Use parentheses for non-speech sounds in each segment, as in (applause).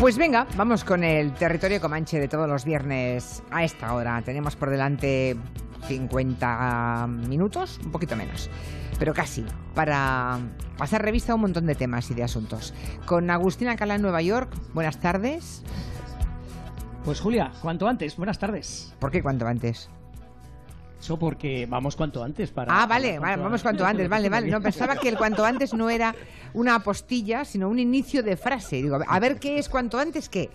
Pues venga, vamos con el territorio comanche de todos los viernes a esta hora. Tenemos por delante 50 minutos, un poquito menos, pero casi, para pasar revista a un montón de temas y de asuntos. Con Agustina Cala en Nueva York, buenas tardes. Pues Julia, cuanto antes, buenas tardes. ¿Por qué cuanto antes? Eso porque vamos cuanto antes para... Ah, vale, para vale vamos cuanto antes, vale, vale. No, pensaba que el cuanto antes no era una apostilla, sino un inicio de frase. Digo, a ver qué es cuanto antes qué.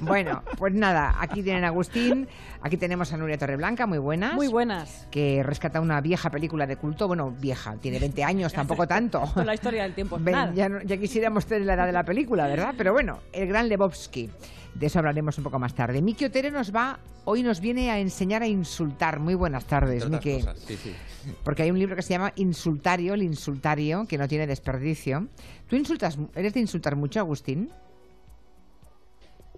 Bueno, pues nada, aquí tienen a Agustín, aquí tenemos a Nuria Torreblanca, muy buenas. Muy buenas. Que rescata una vieja película de culto, bueno, vieja, tiene 20 años, tampoco tanto. (laughs) Con la historia del tiempo. Ven, nada. ya, no- ya quisiéramos tener la edad de la película, ¿verdad? Pero bueno, el gran Lebowski. De eso hablaremos un poco más tarde. Miki Otero nos va, hoy nos viene a enseñar a insultar. Muy buenas tardes, Miki. cosas, sí, sí. Porque hay un libro que se llama Insultario, el insultario, que no tiene desperdicio. ¿Tú insultas, eres de insultar mucho, Agustín?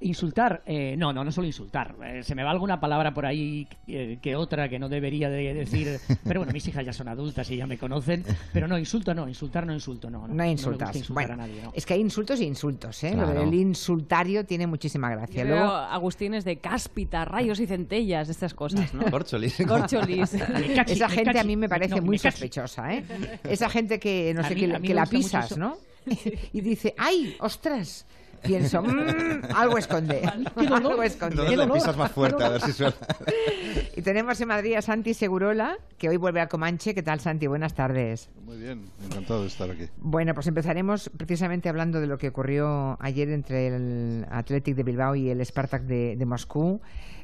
Insultar, eh, no, no, no solo insultar. Eh, se me va alguna palabra por ahí eh, que otra que no debería de decir. Pero bueno, mis hijas ya son adultas y ya me conocen. Pero no, insulto no, insultar no insulto, no. No, No insultas. insultar bueno, a nadie, no. es que hay insultos y insultos, ¿eh? Claro. del insultario tiene muchísima gracia. Yo Luego, veo Agustín es de cáspita, rayos y centellas, estas cosas, ¿no? (laughs) Corcholis. Corcholis. (laughs) Me cachi, esa gente a mí me parece No, muy sospechosa, ¿eh? Esa gente que, no A sé, mí- que, que la mucho pisas. ¿no? (laughs) Y dice, ¡ay, ostras! Pienso, "Mm, algo esconde. (laughs) algo esconde. No Qué le dolor, pisas más qué fuerte, a ver si suena. (laughs) Y tenemos en Madrid a Santi Segurola, que hoy vuelve a Comanche. ¿Qué tal, Santi? Buenas tardes. Muy bien, encantado de estar aquí. Bueno, pues empezaremos precisamente hablando de lo que ocurrió ayer entre el Athletic de Bilbao y el Spartak de, de Moscú.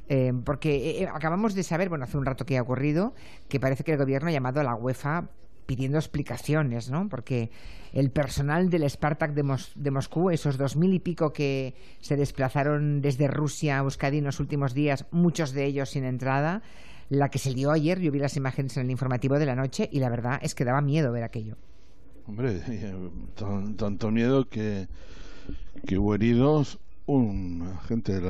eh, porque eh, acabamos de saber, bueno, hace un rato que ha ocurrido, que parece que el gobierno ha llamado a la UEFA pidiendo explicaciones, ¿no? Porque el personal del Spartak de, Mos- de Moscú, esos dos mil y pico que se desplazaron desde Rusia a Euskadi en los últimos días, muchos de ellos sin entrada, la que se lió ayer, yo vi las imágenes en el informativo de la noche y la verdad es que daba miedo ver aquello. Hombre, (laughs) eh, tan- tanto miedo que, que hubo heridos, un agente de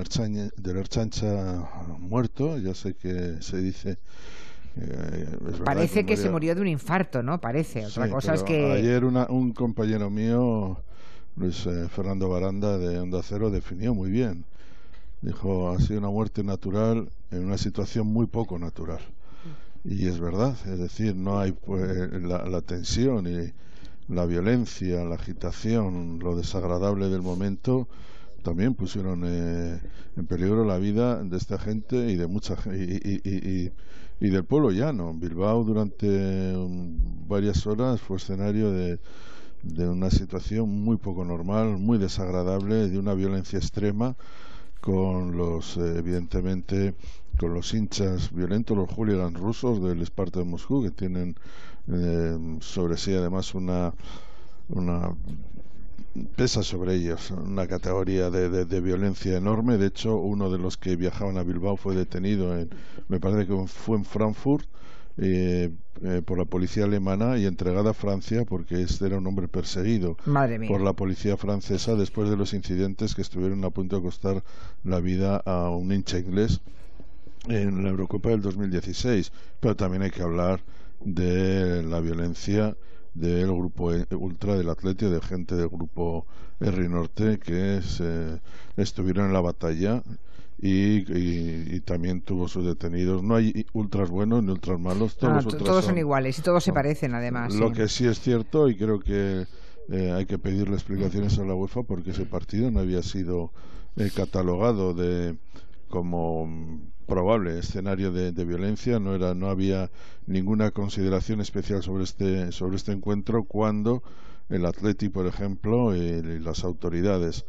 la Archancha muerto, ya sé que se dice... eh, Parece que se murió de un infarto, ¿no? Parece. Otra Sí, cosa es que. Ayer una- un compañero mío, Luis eh, Fernando Baranda de Onda Cero, definió muy bien. Dijo, ha sido una muerte natural en una situación muy poco natural. Y es verdad, es decir, no hay pues, la, la tensión y la violencia, la agitación, lo desagradable del momento también pusieron eh, en peligro la vida de esta gente y de mucha y, y- y- y- del pueblo llano. Bilbao durante mm, varias horas fue escenario de, de una situación muy poco normal, muy desagradable, de una violencia extrema con los evidentemente con los hinchas violentos, los hooligans rusos del Esparta de Moscú que tienen eh, sobre sí además una una pesa sobre ellos una categoría de, de- de violencia enorme. De hecho, uno de los que viajaban a Bilbao fue detenido, en, me parece que fue en Frankfurt, eh, eh, por la policía alemana y entregado a Francia porque este era un hombre perseguido por la policía francesa después de los incidentes que estuvieron a punto de costar la vida a un hincha inglés en la Eurocopa del 2016. Pero también hay que hablar de la violencia del grupo E- ultra del Atlético, de gente del grupo R Norte que se- estuvieron en la batalla y, y- y también tuvo sus detenidos. No hay ultras buenos ni ultras malos, todos Ah, ultras todos son iguales y todos se parecen, además. Lo sí. que sí es cierto, y creo que eh, hay que pedirle explicaciones a la UEFA porque ese partido no había sido eh, catalogado de como probable escenario de, de violencia, no era, no había ninguna consideración especial sobre este sobre este encuentro cuando el Atleti, por ejemplo, y las autoridades eh,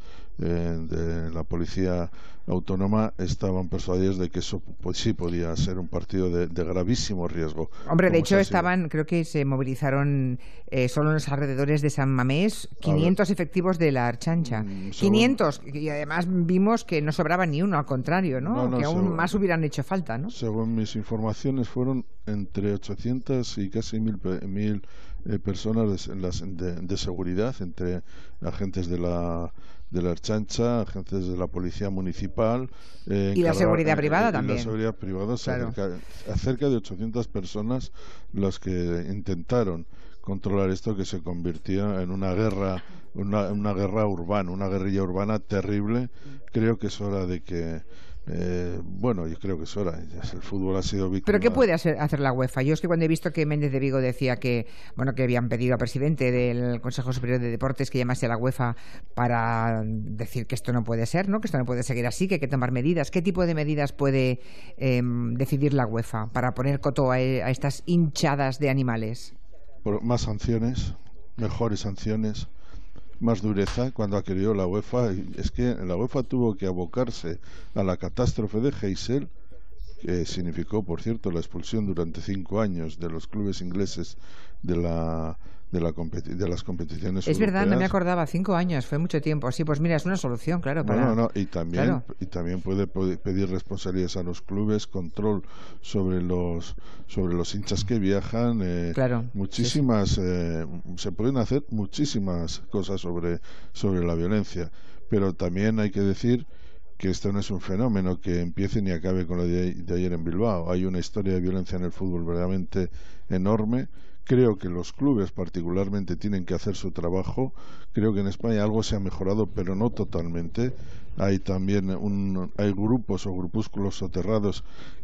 de la policía autónoma estaban persuadidos de que eso pues sí podía ser un partido de, de gravísimo riesgo. Hombre, de hecho estaban, creo que se movilizaron eh, solo en los alrededores de San Mamés 500 efectivos de la Archancha. Mm, según- 500, y además vimos que no sobraba ni uno, al contrario, ¿no? No, no, que aún según- más hubieran hecho falta, ¿no? Según mis informaciones, fueron entre 800 y casi 1000 pe- mil, eh, personas de, las- de- de seguridad, entre agentes de la de la Archancha, agentes de la policía municipal. eh, Y la seguridad eh, privada y también. la seguridad privada, Claro. acerca de 800 personas las que intentaron controlar esto que se convirtió en una guerra una, una guerra urbana, una guerrilla urbana terrible. Creo que es hora de que eh, bueno, yo creo que es hora. El fútbol ha sido víctima. ¿Pero qué puede hacer, hacer, la UEFA? Yo es que cuando he visto que Méndez de Vigo decía que, bueno, que habían pedido al presidente del Consejo Superior de Deportes que llamase a la UEFA para decir que esto no puede ser, ¿no? Que esto no puede seguir así, que hay que tomar medidas. ¿Qué tipo de medidas puede eh, decidir la UEFA para poner coto a, a estas hinchadas de animales? Por más sanciones, mejores sanciones más dureza cuando ha querido la UEFA. Es que la UEFA tuvo que abocarse a la catástrofe de Heysel, que significó, por cierto, la expulsión durante cinco años de los clubes ingleses de la de, la de las competiciones Es verdad, no me acordaba, cinco años, fue mucho tiempo. Sí, pues mira, es una solución, claro. Para... No, y también, y también puede, pedir responsabilidades a los clubes, control sobre los sobre los hinchas que viajan. Eh, claro. Muchísimas, eh, se pueden hacer muchísimas cosas sobre, sobre la violencia, pero también hay que decir que esto no es un fenómeno que empiece ni acabe con lo de, de ayer en Bilbao. Hay una historia de violencia en el fútbol verdaderamente enorme Creo que los clubes particularmente tienen que hacer su trabajo. Creo que en España algo se ha mejorado, pero no totalmente. Hay también un, hay grupos o grupúsculos soterrados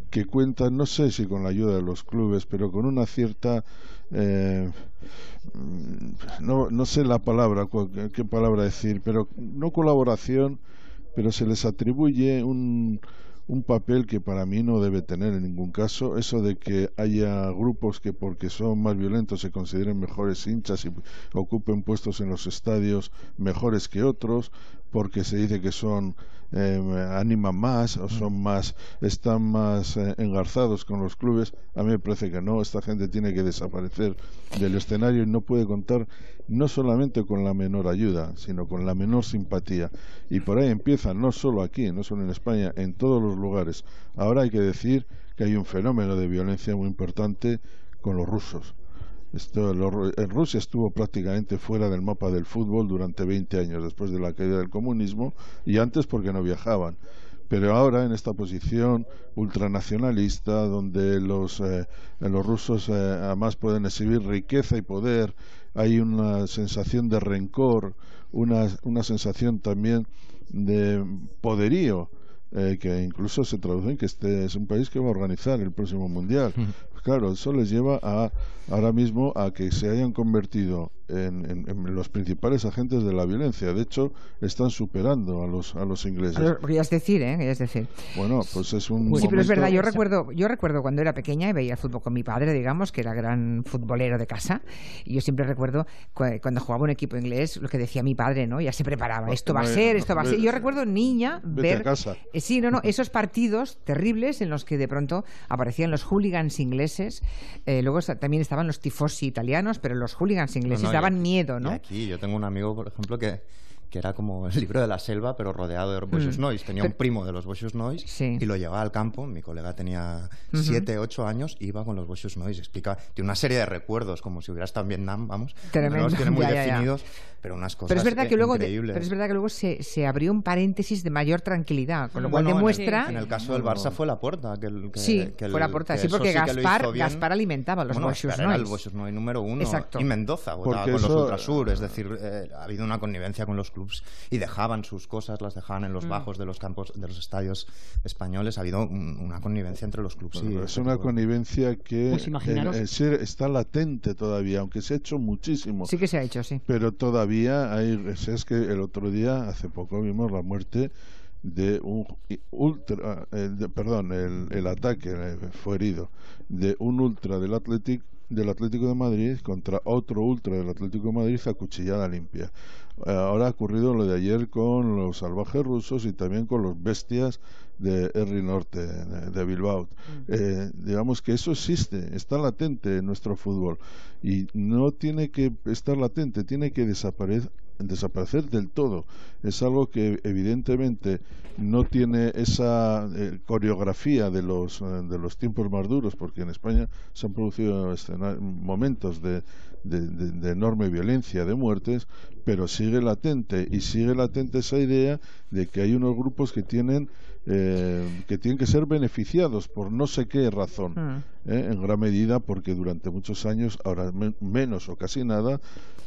que cuentan, no sé si con la ayuda de los clubes, pero con una cierta eh, no, no sé la palabra, qué palabra decir, pero no colaboración, pero se les atribuye un, un papel que para mí no debe tener en ningún caso. Eso de que haya grupos que porque son más violentos se consideren mejores hinchas y ocupen puestos en los estadios mejores que otros, porque se dice que son eh, animan más o son más están más eh, engarzados con los clubes a mí me parece que no esta gente tiene que desaparecer del escenario y no puede contar no solamente con la menor ayuda sino con la menor simpatía. Y por ahí empieza no solo aquí no solo en España en todos los lugares. Ahora hay que decir que hay un fenómeno de violencia muy importante con los rusos esto, en Rusia estuvo prácticamente fuera del mapa del fútbol durante 20 años después de la caída del comunismo y antes porque no viajaban. Pero ahora en esta posición ultranacionalista, donde los, eh, los rusos eh, además pueden exhibir riqueza y poder, hay una sensación de rencor, una, una sensación también de poderío eh, que incluso se traduce en que este es un país que va a organizar el próximo mundial. (laughs) Pues claro, eso les lleva a ahora mismo a que se hayan convertido en, los principales agentes de la violencia. De hecho, están superando a los a los ingleses. Es decir, ¿eh? es decir. Bueno, pues es un. Sí, pero es verdad. Yo recuerdo, yo recuerdo cuando era pequeña y veía fútbol con mi padre, digamos, que era gran futbolero de casa. Y yo siempre recuerdo cuando jugaba un equipo inglés, lo que decía mi padre, ¿no? Ya se preparaba. Esto va a ser, esto va a ser. Yo recuerdo niña ver. Eh, sí, no, no. Esos partidos terribles en los que de pronto aparecían los hooligans ingleses. Eh, luego también estaban los tifosi italianos, pero los hooligans ingleses daban miedo, ¿no? aquí yo tengo un amigo, por ejemplo, que que era como el libro de la selva, pero rodeado de Boschus mm. Noise. Tenía un primo de los Boschus Noise y lo llevaba al campo. Mi colega tenía 7, 8 años y iba con los Boschus Noise. Explica, tiene una serie de recuerdos, como si hubiera estado en Vietnam, vamos. Los tiene muy definidos, pero unas cosas pero es verdad que luego increíbles. pero es verdad que luego se, se, abrió un paréntesis de mayor tranquilidad, con lo cual demuestra... En el, caso del Barça fue la puerta. Que, que sí, que fue la puerta. Sí, porque Gaspar, Gaspar alimentaba los bueno, Boschus Noise. era el Boschus Noise número uno. Exacto. Y Mendoza votaba con los Ultrasur. Es decir, eh, ha habido una connivencia con los clubs y dejaba dejaban sus cosas, las dejaban en los mm. bajos de los campos, de los estadios españoles. Ha habido una connivencia entre los clubes. es una connivencia que pues está latente todavía, aunque se ha hecho muchísimo. Sí que se ha hecho, sí. Pero todavía hay. Es que el otro día, hace poco, vimos la muerte de un ultra, eh, perdón, el, el ataque eh, fue herido de un ultra del Athletic del Atlético de Madrid contra otro ultra del Atlético de Madrid a cuchillada limpia. Eh, ahora ha ocurrido lo de ayer con los salvajes rusos y también con los bestias de Erri Norte, de, Bilbao. Mm. Eh, digamos que eso existe, está latente en nuestro fútbol y no tiene que estar latente, tiene que desaparecer desaparecer del todo. Es algo que evidentemente no tiene esa eh, coreografía de los, de los tiempos más duros, porque en España se han producido momentos de, de, enorme violencia, de muertes, pero sigue latente y sigue latente esa idea de que hay unos grupos que tienen eh, que tienen que ser beneficiados por no sé qué razón, mm. ¿eh? en gran medida porque durante muchos años, ahora menos o casi nada,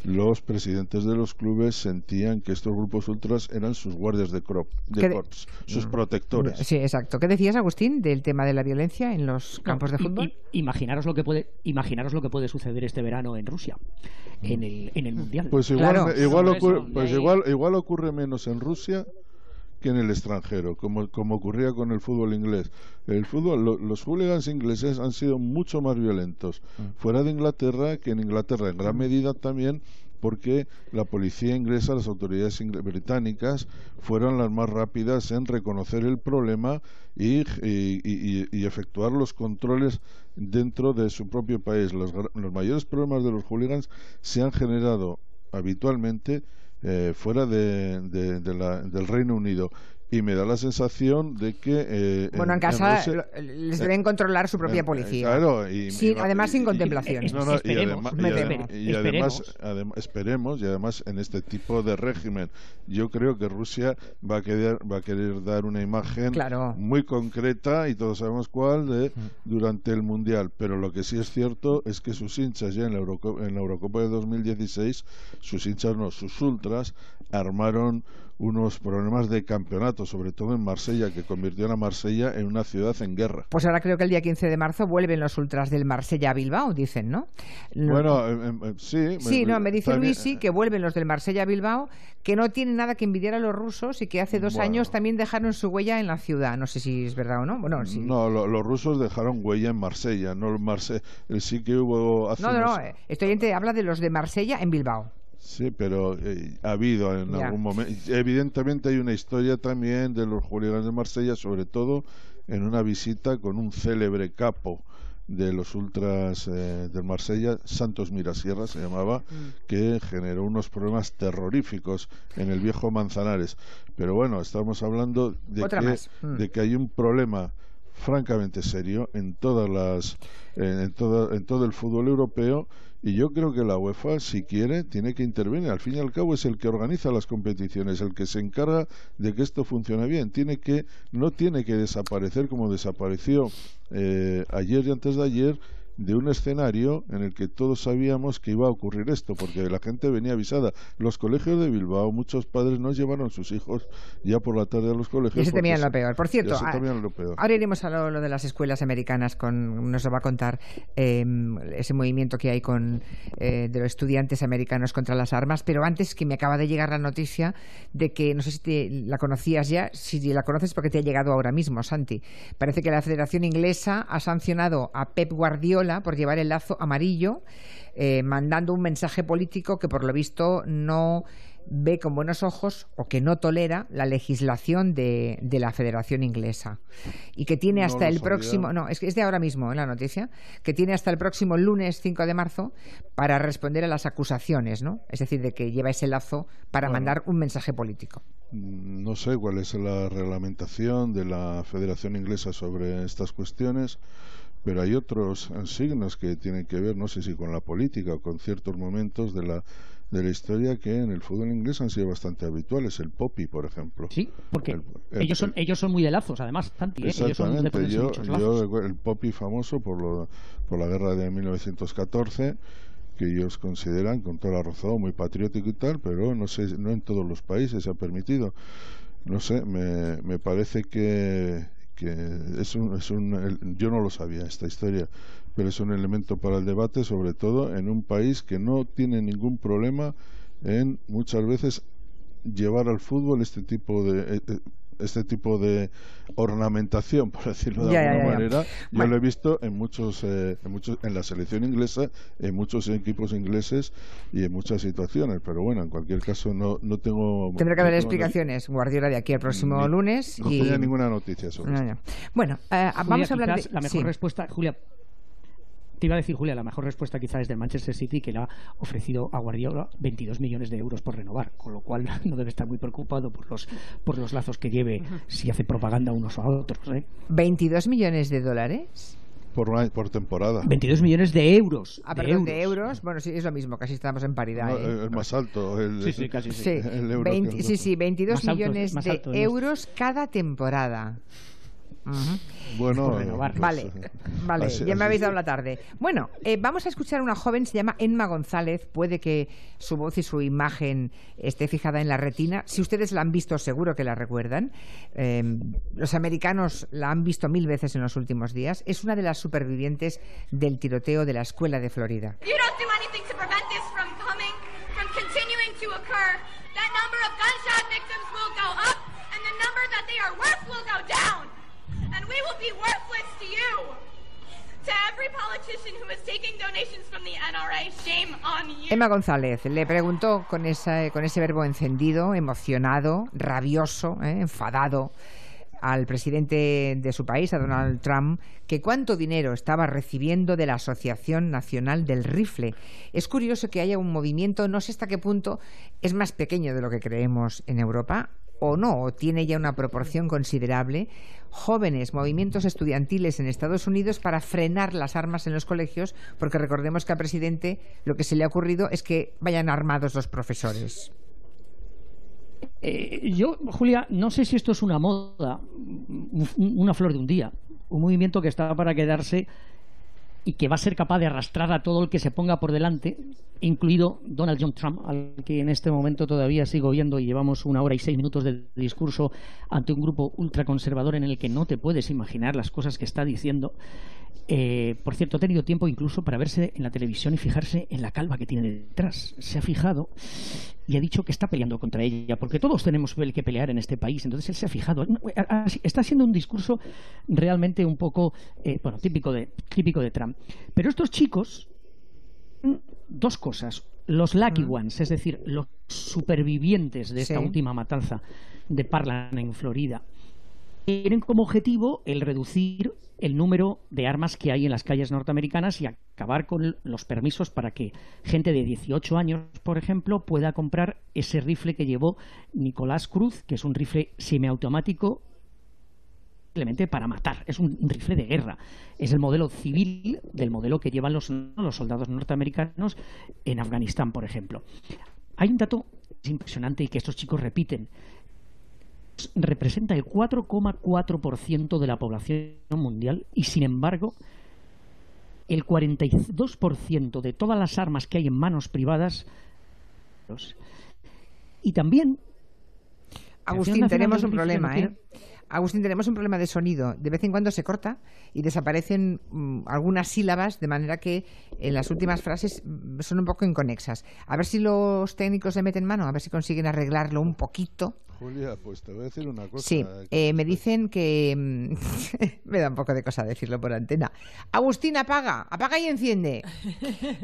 los presidentes de los clubes sentían que estos grupos ultras eran sus guardias de, crop, de corps, sus mm. protectores. Sí, exacto. ¿Qué decías, Agustín, del tema de la violencia en los campos de fútbol? imaginaros lo que puede, imaginaros lo que puede suceder este verano en Rusia, en el, en el mundial. Pues igual, igual, ocurre, pues igual, igual ocurre menos en Rusia que en el extranjero, como, como ocurría con el fútbol inglés. El fútbol, los hooligans ingleses han sido mucho más violentos mm. fuera de Inglaterra que en Inglaterra, en gran medida también porque la policía inglesa, las autoridades británicas, fueron las más rápidas en reconocer el problema y, y, efectuar los controles dentro de su propio país. Los, los mayores problemas de los hooligans se han generado habitualmente eh, fuera de, del Reino Unido y me da la sensación de que eh, bueno en, casa les deben controlar su propia policía. claro y, además sin contemplación. Y, además, esperemos. y además en este tipo de régimen yo creo que Rusia va a querer va a querer dar una imagen muy concreta y todos sabemos cuál de mm. durante el mundial. Pero lo que sí es cierto es que sus hinchas ya en la, Eurocopa, en la Eurocopa de 2016 sus hinchas no sus ultras armaron unos problemas de campeonato, sobre todo en Marsella, que convirtió a Marsella en una ciudad en guerra. Pues ahora creo que el día 15 de marzo vuelven los ultras del Marsella a Bilbao, dicen, ¿no? Bueno, em, em, em, sí. Sí, no, me dice Luis sí, que vuelven los del Marsella a Bilbao, que no tienen nada que envidiar a los rusos y que hace dos años también dejaron su huella en la ciudad. No sé si es verdad o no. Bueno, sí. No, los rusos dejaron huella en Marsella, no Marsella. Sí que hubo. no, no, no. Estoy habla de los de Marsella en Bilbao. Sí, pero eh, ha habido en algún momento. Evidentemente hay una historia también de los hooligans de Marsella, sobre todo en una visita con un célebre capo de los ultras eh, de Marsella, Santos Mirasierra se llamaba, mm. que generó unos problemas terroríficos en el viejo Manzanares. Pero bueno, estamos hablando de, que, mm. de que hay un problema francamente serio en todas las en, todo, en todo el fútbol europeo y yo creo que la UEFA, si quiere, tiene que intervenir. Al fin y al cabo es el que organiza las competiciones, el que se encarga de que esto funcione bien. Tiene que, no tiene que desaparecer como desapareció eh, ayer y antes de ayer de un escenario en el que todos sabíamos que iba a ocurrir esto, porque la gente venía avisada. Los colegios de Bilbao, muchos padres no llevaron a sus hijos ya por la tarde a los colegios. Y se temían lo peor. Por cierto, ahora iremos a lo, de las escuelas americanas, con, nos lo va a contar em, ese movimiento que hay con eh, de los estudiantes americanos contra las armas, pero antes que me acaba de llegar la noticia de que, no sé si la conocías ya, si la conoces porque te ha llegado ahora mismo, Santi. Parece que la Federación Inglesa ha sancionado a Pep Guardiola por llevar el lazo amarillo, eh, mandando un mensaje político que por lo visto no ve con buenos ojos o que no tolera la legislación de, la Federación Inglesa y que tiene hasta el próximo, no, es, es de ahora mismo en la noticia, que tiene hasta el próximo lunes 5 de marzo para responder a las acusaciones, ¿no? Es decir, de que lleva ese lazo para mandar un mensaje político. Mm, no sé cuál es la reglamentación de la Federación Inglesa sobre estas cuestiones pero hay otros signos que tienen que ver, no sé si con la política o con ciertos momentos de la de la historia que en el fútbol inglés han sido bastante habituales, el poppy, por ejemplo. Sí, porque ellos son ellos son muy de lazos, además, Santi, ¿eh? Exactamente, yo, yo, el poppy famoso por, lo, por la guerra de 1914 que ellos consideran con toda la razón muy patriótico y tal, pero no sé, no en todos los países se ha permitido. No sé, me, me parece que que es un, es un, yo no lo sabía esta historia, pero es un elemento para el debate, sobre todo en un país que no tiene ningún problema en muchas veces llevar al fútbol este tipo de eh, eh, este tipo de ornamentación, por decirlo de alguna manera, yo lo he visto en muchos, eh, en muchos, en la selección inglesa, en muchos equipos ingleses y en muchas situaciones. Pero bueno, en cualquier caso no, no tengo. Tendrá que haber explicaciones, Guardiola, de aquí al próximo lunes. No tenía ninguna noticia sobre eso. Bueno, eh, vamos a hablar de. La mejor respuesta, Julia, te iba a decir, Julia, la mejor respuesta quizá es del Manchester City, que le ha ofrecido a Guardiola 22 millones de euros por renovar, con lo cual (laughs) no debe estar muy preocupado por los, por los lazos que lleve si hace propaganda unos a otros. ¿eh? ¿22 millones de dólares? por, por temporada. 22 millones de euros. Ah, de perdón, euros. de euros. Bueno, sí, es lo mismo, casi estamos en paridad. No, ¿eh? Es más alto. El, Sí, sí, casi sí. Sí, el euro 20 que el sí, sí, 22 Más alto, millones de alto, ¿no? euros cada temporada. Bueno, renovar. pues, Vale, eh, vale, así- ya me habéis dado la tarde. Bueno, eh, vamos a escuchar a una joven, se llama Enma González. Puede que su voz y su imagen esté fijada en la retina. Si ustedes la han visto, seguro que la recuerdan. Eh, los americanos la han visto mil veces en los últimos días. Es una de las supervivientes del tiroteo de la escuela de Florida. That number of gunshot victims will go up, and the number that they are worth will go down. To you. To every politician who is taking donations from the NRA, shame on you. Emma González le preguntó con, con ese verbo encendido, emocionado, rabioso, ¿eh? enfadado al presidente de su país, a Donald Trump, que cuánto dinero estaba recibiendo de la Asociación Nacional del Rifle. Es curioso que haya un movimiento, no sé hasta qué punto es más pequeño de lo que creemos en Europa o no, o tiene ya una proporción considerable, jóvenes, movimientos estudiantiles en Estados Unidos para frenar las armas en los colegios, porque recordemos que al presidente lo que se le ha ocurrido es que vayan armados los profesores. Eh, yo, Julia, no sé si esto es una moda, un- una flor de un día, un movimiento que está para quedarse y que va a ser capaz de arrastrar a todo el que se ponga por delante, incluido Donald John Trump, al que en este momento todavía sigo viendo y llevamos una hora y seis minutos de discurso ante un grupo ultraconservador en el que no te puedes imaginar las cosas que está diciendo. Eh, por cierto, ha tenido tiempo incluso para verse en la televisión y fijarse en la calva que tiene detrás. Se ha fijado y ha dicho que está peleando contra ella, porque todos tenemos que pelear en este país. Entonces él se ha fijado. Ha- Está siendo un discurso realmente un poco, eh, bueno, típico de, típico de Trump. Pero estos chicos, mm, dos cosas. Los lucky ones, es decir, los supervivientes de esta Sí. última matanza de Parlan en Florida, tienen como objetivo el reducir el número de armas que hay en las calles norteamericanas y acabar con los permisos para que gente de 18 años, por ejemplo, pueda comprar ese rifle que llevó Nicolás Cruz, que es un rifle semiautomático simplemente para matar. Es un rifle de guerra. Es el modelo civil del modelo que llevan los, los soldados norteamericanos en Afganistán, por ejemplo. Hay un dato impresionante y que estos chicos repiten representa el 4,4% de la población mundial y, sin embargo, el 42% de todas las armas que hay en manos privadas. Y también. Agustín, tenemos un problema, ¿eh? Agustín, tenemos un problema de sonido. De vez en cuando se corta y desaparecen mm, algunas sílabas, de manera que en las últimas frases mm, son un poco inconexas. A ver si los técnicos le meten mano, a ver si consiguen arreglarlo un poquito. Julia, pues te voy a decir una cosa. Sí, que eh, me dicen que... mm, (laughs) me da un poco de cosa decirlo por antena. Agustín, apaga, apaga y enciende.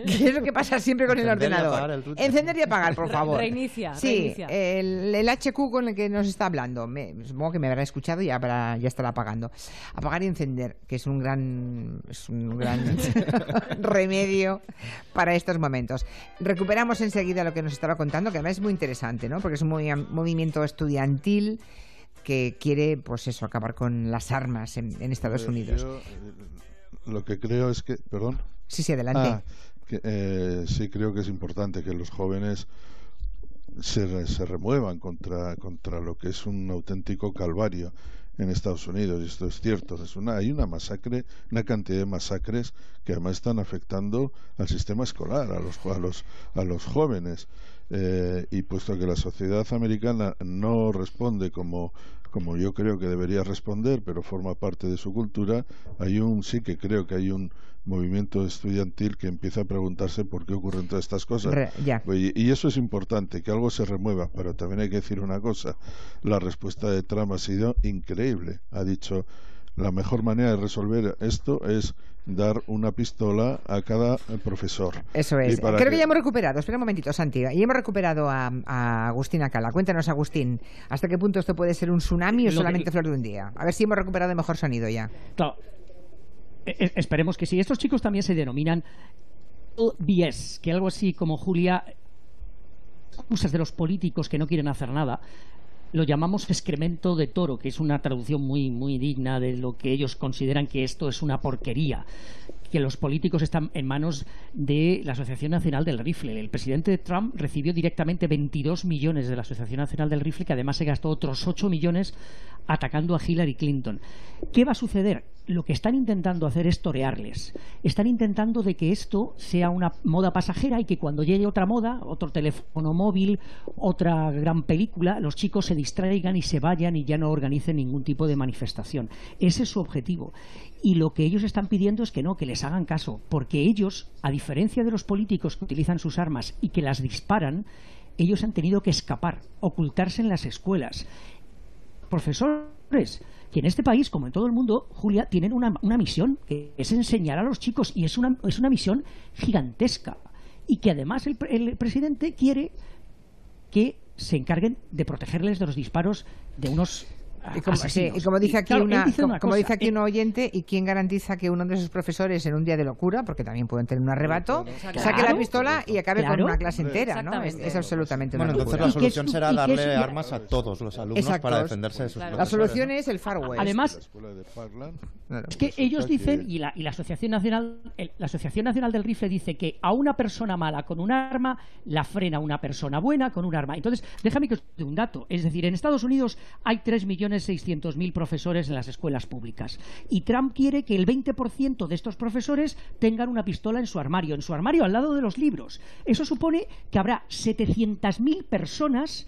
¿Qué es lo que pasa siempre con el Encender y ordenador? apagar el. Encender y apagar, por favor. reinicia, Sí, reinicia. El, el HQ con el que nos está hablando. Me, supongo que me habrá escuchado y ya, habrá- ya estará apagando. Apagar y encender, que es un gran, es un gran (laughs) remedio para estos momentos. Recuperamos enseguida lo que nos estaba contando, que además es muy interesante, ¿no? Porque es un movi- movimiento estudiantil que quiere, pues eso, acabar con las armas en, en Estados Eh, Unidos. yo, eh, lo que creo es que. Perdón. Sí, sí, adelante. Ah, que, eh, sí creo que es importante que los jóvenes se, se remuevan contra, contra lo que es un auténtico calvario en Estados Unidos. Y esto es cierto. Es una, hay una masacre, una cantidad de masacres que además están afectando al sistema escolar, a los, a los, a los jóvenes. Eh, y puesto que la sociedad americana no responde como como yo creo que debería responder, pero forma parte de su cultura, hay un sí que creo que hay un movimiento estudiantil que empieza a preguntarse por qué ocurren todas estas cosas. Re-. Y, y eso es importante, que algo se remueva, pero también hay que decir una cosa, la respuesta de Trump ha sido increíble. Ha dicho, la mejor manera de resolver esto es dar una pistola a cada eh, profesor. Eso es. Creo que... ya hemos recuperado, espera un momentito, Santi. Y hemos recuperado a, a Agustín Acala. Cuéntanos, Agustín, ¿hasta qué punto esto puede ser un tsunami o Lo que- solamente flor de un día? A ver si hemos recuperado mejor sonido ya. Claro. E- e- esperemos que sí. Estos chicos también se denominan LBS, que algo así como Julia, excusas de los políticos que no quieren hacer nada. Lo llamamos excremento de toro, que es una traducción muy, muy digna de lo que ellos consideran que esto es una porquería que los políticos están en manos de la Asociación Nacional del Rifle. El presidente Trump recibió directamente 22 millones de la Asociación Nacional del Rifle, que además se gastó otros 8 millones atacando a Hillary Clinton. ¿Qué va a suceder? Lo que están intentando hacer es torearles. Están intentando de que esto sea una moda pasajera y que cuando llegue otra moda, otro teléfono móvil, otra gran película, los chicos se distraigan y se vayan y ya no organicen ningún tipo de manifestación. Ese es su objetivo. Y lo que ellos están pidiendo es que no, que les hagan caso, porque ellos, a diferencia de los políticos que utilizan sus armas y que las disparan, ellos han tenido que escapar, ocultarse en las escuelas. Profesores, que en este país, como en todo el mundo, Julia, tienen una, misión, que es enseñar a los chicos, y es una, es una misión gigantesca. Y que además el, el presidente quiere que se encarguen de protegerles de los disparos de unos y como, dice aquí, una, como, dice aquí un oyente, ¿y quién garantiza que uno de esos profesores en un día de locura, porque también pueden tener un arrebato, saque la pistola y acabe con una clase entera? ¿no? Es, absolutamente Bueno, entonces la solución será darle armas a todos los alumnos para defenderse de sus La solución es el Far West. Además, es que ellos dicen, y la, y la Asociación Nacional la Asociación Nacional del Rifle dice que a una persona mala con un arma la frena una persona buena con un arma. Entonces, déjame que os dé un dato. Es decir, en Estados Unidos hay 3 millones 600.000 profesores en las escuelas públicas. Y Trump quiere que el 20% de estos profesores tengan una pistola en su armario, en su armario al lado de los libros. Eso supone que habrá 700.000 personas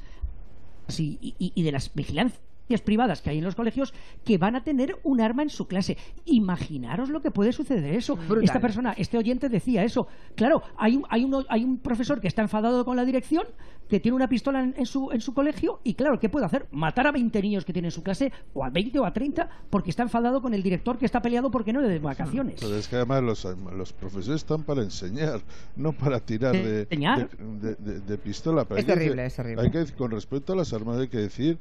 y, de las vigilancias privadas que hay en los colegios que van a tener un arma en su clase. Imaginaros lo que puede suceder eso. Esta persona, este oyente decía eso. Claro, hay un, hay, hay un profesor que está enfadado con la dirección, que tiene una pistola en, su, en su colegio y claro, ¿qué puede hacer? Matar a 20 niños que tiene en su clase o a 20 o a 30 porque está enfadado con el director que está peleado porque no le den vacaciones. Pero es que además los, los profesores están para enseñar, no para tirar de, de, pistola. es terrible, es terrible. Hay que, con respecto a las armas hay que decir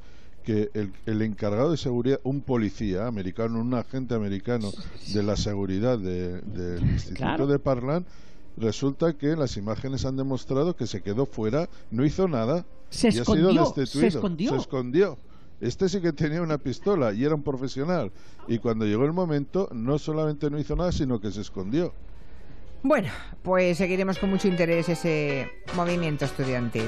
que el, encargado de seguridad, un policía americano, un agente americano de la seguridad del Instituto de Parlan, resulta que las imágenes han demostrado que se quedó fuera, no hizo nada se y escondió, ha sido destituido. Se escondió. Se escondió. Este sí que tenía una pistola y era un profesional. Y cuando llegó el momento, no solamente no hizo nada, sino que se escondió. Bueno, pues seguiremos con mucho interés ese movimiento estudiantil.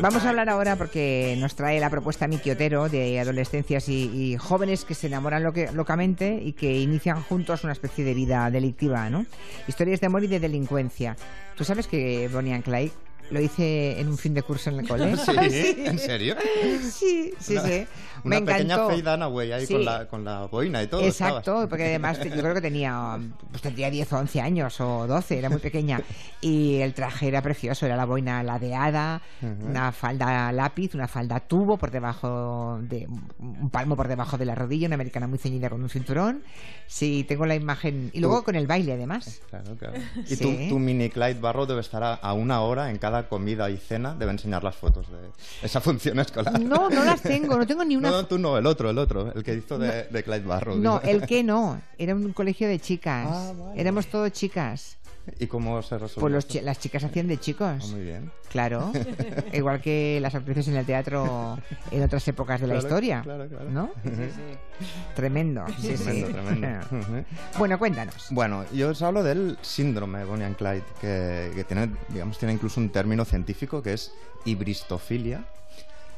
Vamos a hablar ahora porque nos trae la propuesta Miki Otero de adolescencias y, jóvenes que se enamoran locamente y que inician juntos una especie de vida delictiva, ¿no? Historias de amor y de delincuencia. Tú sabes que Bonnie and Clyde lo hice en un fin de curso en el (laughs) cole. ¿Sí? ¿En serio? Sí, sí, sí. Una Me pequeña encantó. güey, ahí con, la, con la boina y todo. Exacto, porque además yo creo que tenía, pues tendría 10 o 11 años o 12, era muy pequeña. Y el traje era precioso, era la boina ladeada, una falda lápiz, una falda tubo por debajo de, un palmo por debajo de la rodilla, una americana muy ceñida con un cinturón. Sí, tengo la imagen. Y luego con el baile además. Claro, claro. Y tu, mini Clyde Barrow debe estar a una hora en cada comida y cena debe enseñar las fotos de esa función escolar. No, no las tengo, no tengo ni una. No, tú no, el otro, el otro, el que hizo de, Clyde Barrow. No, el que (laughs) no, era un colegio de chicas. Ah, Éramos todos chicas. ¿Y cómo se resolvió? Pues las chicas hacían de chicos. Ah, muy bien. Claro. (laughs) Igual que las actrices en el teatro en otras épocas de la historia. Claro, claro. ¿No? Sí, sí. Tremendo. Sí, tremendo, tremendo. (laughs) bueno, cuéntanos. Bueno, yo os hablo del síndrome Bonnie and Clyde, que, tiene, digamos, tiene incluso un término científico que es hibristofilia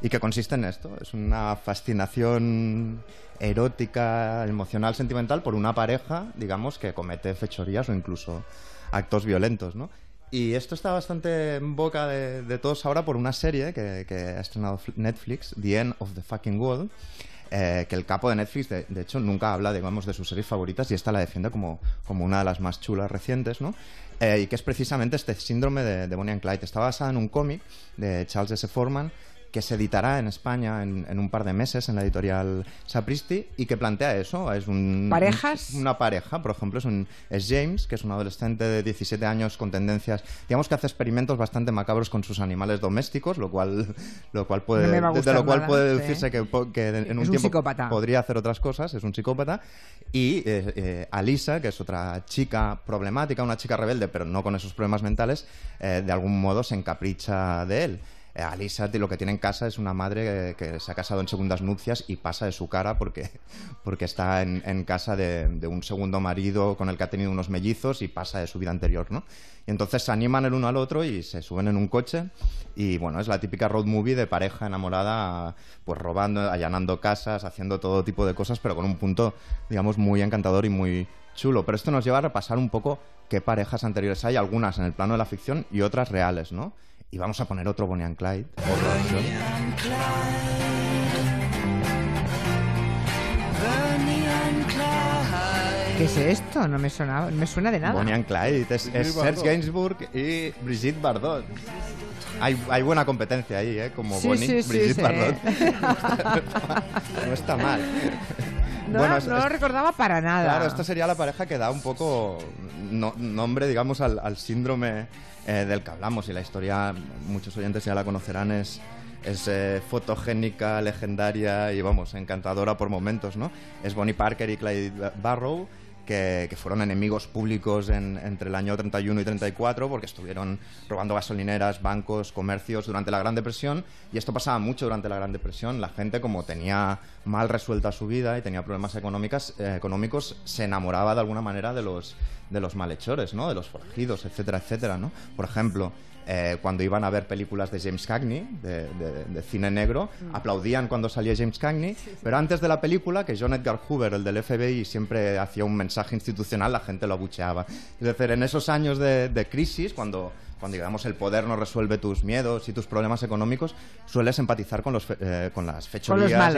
y que consiste en esto. Es una fascinación erótica, emocional, sentimental por una pareja, digamos, que comete fechorías o incluso actos violentos, ¿no? Y esto está bastante en boca de, todos ahora por una serie que, ha estrenado Netflix, The End of the Fucking World, eh, que el capo de Netflix, de, hecho, nunca habla, digamos, de sus series favoritas y esta la defiende como, como una de las más chulas recientes, ¿no? Eh, y que es precisamente este síndrome de, de Bonnie and Clyde. Está basada en un cómic de Charles S. Forman que se editará en España en, un par de meses en la editorial Sapristi y que plantea eso. Es un, ¿Parejas? una pareja, por ejemplo, es, un, es James, que es un adolescente de 17 años con tendencias, digamos que hace experimentos bastante macabros con sus animales domésticos, lo cual, lo cual puede, de lo cual puede deducirse que, en un, tiempo podría hacer otras cosas, es un psicópata. Y eh, eh, Alisa, que es otra chica problemática, una chica rebelde, pero no con esos problemas mentales, eh, de algún modo se encapricha de él. Eh, Alisa lo que tiene en casa es una madre que, se ha casado en segundas nupcias y pasa de su cara porque, (laughs) porque está en, casa de, un segundo marido con el que ha tenido unos mellizos y pasa de su vida anterior, ¿no? Y entonces se animan el uno al otro y se suben en un coche y bueno, es la típica road movie de pareja enamorada, pues robando, allanando casas, haciendo todo tipo de cosas, pero con un punto, digamos, muy encantador y muy chulo. Pero esto nos lleva a repasar un poco qué parejas anteriores hay, algunas en el plano de la ficción y otras reales, ¿no? Y vamos a poner otro Bonnie and Clyde, ¿Qué es esto? No me, suena, me suena de nada. Bonnie and Clyde, es, Serge Gainsbourg y Brigitte Bardot. Hay, hay, buena competencia ahí, ¿eh? Como Bonnie, Brigitte Bardot. (laughs) no está mal. No, no lo recordaba para nada. Claro, esta sería la pareja que da un poco nombre, digamos, al, síndrome eh, del que hablamos. Y la historia, muchos oyentes ya la conocerán, es, es eh, fotogénica, legendaria y, vamos, encantadora por momentos, ¿no? Es Bonnie Parker y Clyde Barrow que, fueron enemigos públicos entre el año 31 y 34 porque estuvieron robando gasolineras, bancos, comercios durante la Gran Depresión y esto pasaba mucho durante la Gran Depresión. La gente como tenía mal resuelta su vida y tenía problemas eh, económicos se enamoraba de alguna manera de los, de los malhechores, ¿no? de los forajidos, etcétera, etcétera. ¿no? Por ejemplo, eh, cuando iban a ver películas de James Cagney, de, cine negro, mm. aplaudían cuando salía James Cagney, pero antes de la película, que John Edgar Hoover, el del FBI, siempre hacía un mensaje institucional, la gente lo abucheaba. Es decir, en esos años de crisis, cuando cuando digamos el poder no resuelve tus miedos y tus problemas económicos, sueles empatizar con, los, eh, con las fechorías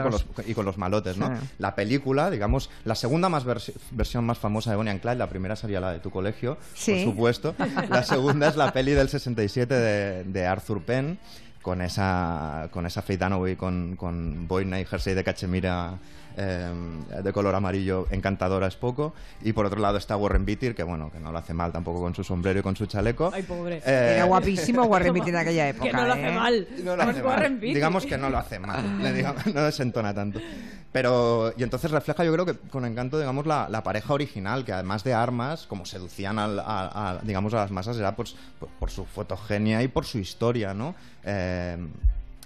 y, con los, malotes, ¿no? La película, digamos, la segunda más versión más famosa de Bonnie and Clyde, la primera sería la de tu colegio, por supuesto. La segunda es la peli del 67 de, de Arthur Penn con esa con esa Faye Dunaway con, con boina y jersey de cachemira Em, de color amarillo encantadora es poco. Y por otro lado está Warren Beatty, que bueno, que no lo hace mal tampoco con su sombrero y con su chaleco. Ay, pobre. Eh, Era guapísimo Warren Beatty en aquella época. (laughs) Que no lo hace ¿eh? mal. No lo hace mal. Digamos que no lo hace mal. Le digamos, (laughs) no desentona tanto. Pero, y entonces refleja, yo creo que con encanto, digamos, la, la pareja original, que además de armas, como seducían al, a, digamos, a las masas, era por, por, su fotogenia y por su historia, ¿no? Eh,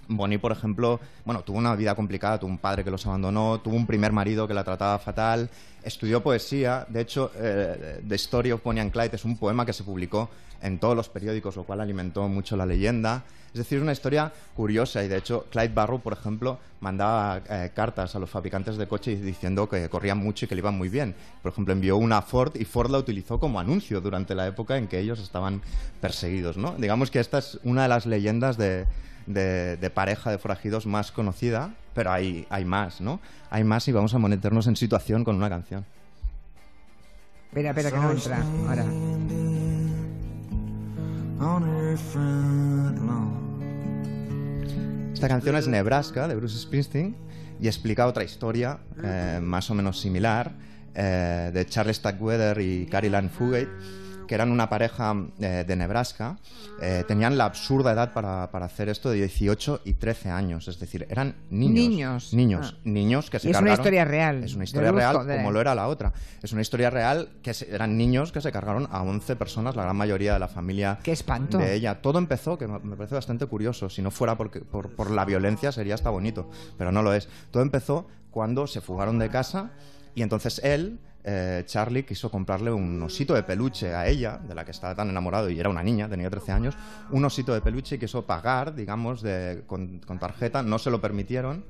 Bonnie, por ejemplo, bueno, tuvo una vida complicada, tuvo un padre que los abandonó, tuvo un primer marido que la trataba fatal, estudió poesía, de hecho, eh, The Story of Bonnie and Clyde es un poema que se publicó en todos los periódicos, lo cual alimentó mucho la leyenda. Es decir, es una historia curiosa y de hecho Clyde Barrow, por ejemplo, mandaba eh, cartas a los fabricantes de coches diciendo que corrían mucho y que le iban muy bien. Por ejemplo, envió una a Ford y Ford la utilizó como anuncio durante la época en que ellos estaban perseguidos. ¿no? Digamos que esta es una de las leyendas de, de, pareja de forajidos más conocida, pero hay, hay más, ¿no? Hay más y vamos a meternos en situación con una canción. Espera, espera, que no entra. Ahora. Esta canción es Nebraska, de Bruce Springsteen, y explica otra historia eh, más o menos similar eh, de Charles Stackweather y Carrie Fugate que eran una pareja eh, de Nebraska, eh, tenían la absurda edad para, para, hacer esto de 18 y 13 años. Es decir, eran niños. Niños. Niños, ah. niños que se y Es una historia real. Es una historia real como lo era la otra. Es una historia real que eran niños que se cargaron a 11 personas, la gran mayoría de la familia Qué espanto. de ella. Todo empezó, que me parece bastante curioso. Si no fuera porque, por, por la violencia sería hasta bonito, pero no lo es. Todo empezó cuando se fugaron de casa y entonces él eh, Charlie quiso comprarle un osito de peluche a ella, de la que estaba tan enamorado y era una niña, tenía 13 años, un osito de peluche y quiso pagar, digamos, con, tarjeta, no se lo permitieron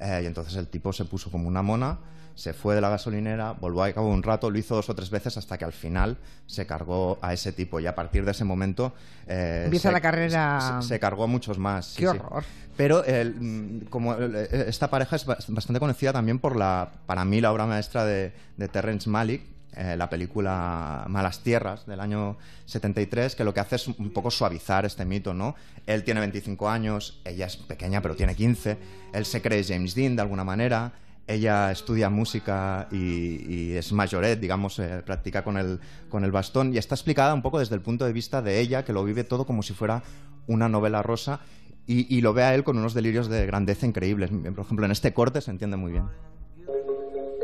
eh, y entonces el tipo se puso como una mona se fue de la gasolinera, volvió a cabo un rato, lo hizo dos o tres veces hasta que al final se cargó a ese tipo y a partir de ese momento... Eh, Empieza la carrera... Se, cargó a muchos más. ¡Qué horror! Pero mm, como esta pareja es bastante conocida también por la, para mí, la obra maestra de, de Terrence Malick, eh, la película Malas Tierras del año 73, que lo que hace es un poco suavizar este mito, ¿no? Él tiene 25 años, ella es pequeña pero tiene 15, él se cree James Dean de alguna manera, ella estudia música y, es mayoret, digamos, eh, practica con el, con el bastón y está explicada un poco desde el punto de vista de ella, que lo vive todo como si fuera una novela rosa y, y lo ve a él con unos delirios de grandeza increíbles. Por ejemplo, en este corte se entiende muy bien.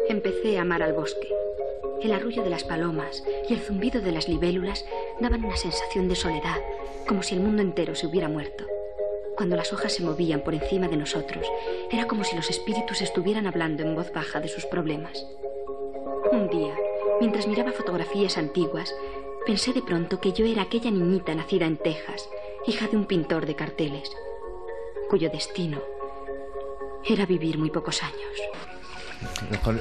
Empecé a amar al bosque. El arrullo de las palomas y el zumbido de las libélulas daban una sensación de soledad, como si el mundo entero se hubiera muerto. Cuando las hojas se movían por encima de nosotros, era como si los espíritus estuvieran hablando en voz baja de sus problemas. Un día, mientras miraba fotografías antiguas, pensé de pronto que yo era aquella niñita nacida en Texas, hija de un pintor de carteles, cuyo destino era vivir muy pocos años.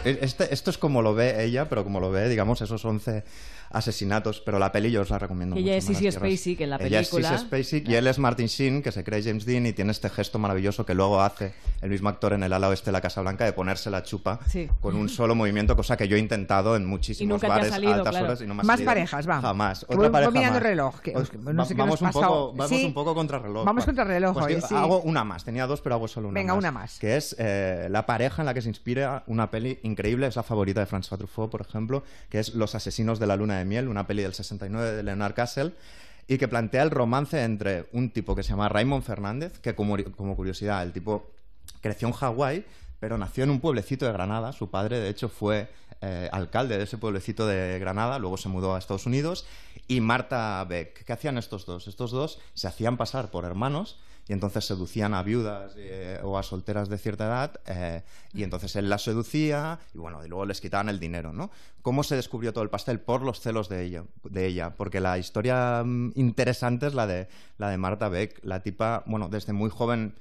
Este, esto es como lo ve ella, pero como lo ve, digamos, esos 11 asesinatos, pero la peli yo os la recomiendo mucho. Ella es Sissy Spacek en la película. Ella es Sissy Spacek y él es Martin Sheen, que se cree James Dean y tiene este gesto maravilloso que luego hace el mismo actor en el ala oeste de la Casa Blanca de ponerse la chupa con un solo movimiento, cosa que yo he intentado en muchísimos bares a altas horas y no me Más parejas, va. Jamás. Otra pareja mirando el reloj. vamos, un poco, vamos un poco contra reloj. Vamos contra reloj pues Hago una más. Tenía dos, pero hago solo una Venga, más. una más. Que es eh, la pareja en la que se inspira una increíble. Es la favorita de François Truffaut, por ejemplo, que es Los asesinos de la luna de miel, una peli del 69 de Leonard Castle y que plantea el romance entre un tipo que se llama Raymond Fernández, que como, curiosidad, el tipo creció en Hawái, pero nació en un pueblecito de Granada. Su padre, de hecho, fue eh, alcalde de ese pueblecito de Granada, luego se mudó a Estados Unidos. Y Marta Beck, ¿qué hacían estos dos? Estos dos se hacían pasar por hermanos y entonces seducían a viudas eh, o a solteras de cierta edad eh, y entonces él las seducía y bueno, y luego les quitaban el dinero, ¿no? ¿Cómo se descubrió todo el pastel? Por los celos de ella, de ella porque la historia mm, interesante es la de, la de Marta Beck, la tipa, bueno, desde muy joven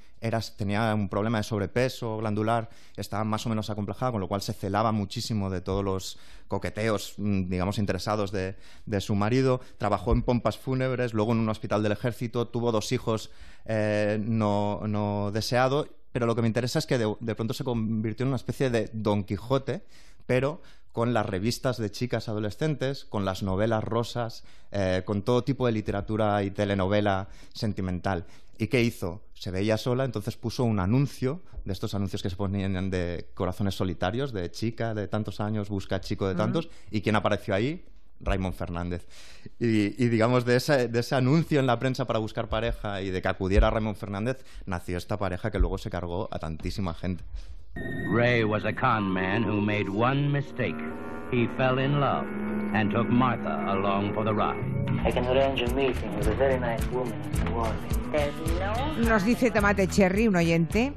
tenía un problema de sobrepeso glandular, estaba más o menos acomplejada, con lo cual se celaba muchísimo de todos los coqueteos, mm, digamos, interesados de, su marido. Trabajó en pompas fúnebres, luego en un hospital del ejército, tuvo dos hijos eh, no, no deseados. Pero lo que me interesa es que de, pronto se convirtió en una especie de Don Quijote, pero con las revistas de chicas adolescentes, con las novelas rosas, eh, con todo tipo de literatura y telenovela sentimental. ¿Y qué hizo? Se veía sola, entonces puso un anuncio, de estos anuncios que se ponían de corazones solitarios, de chica de tantos años, busca chico de tantos, y ¿quién apareció ahí? Raymond Fernández. Y, digamos, de ese, de ese, anuncio en la prensa para buscar pareja y de que acudiera Raymond Fernández, nació esta pareja que luego se cargó a tantísima gente. Ray was a con man who made one mistake. He fell in love and took Martha along for the ride. I can arrange a meeting with a very nice woman in New Orleans. Nos dice Tomate Cherry, un oyente,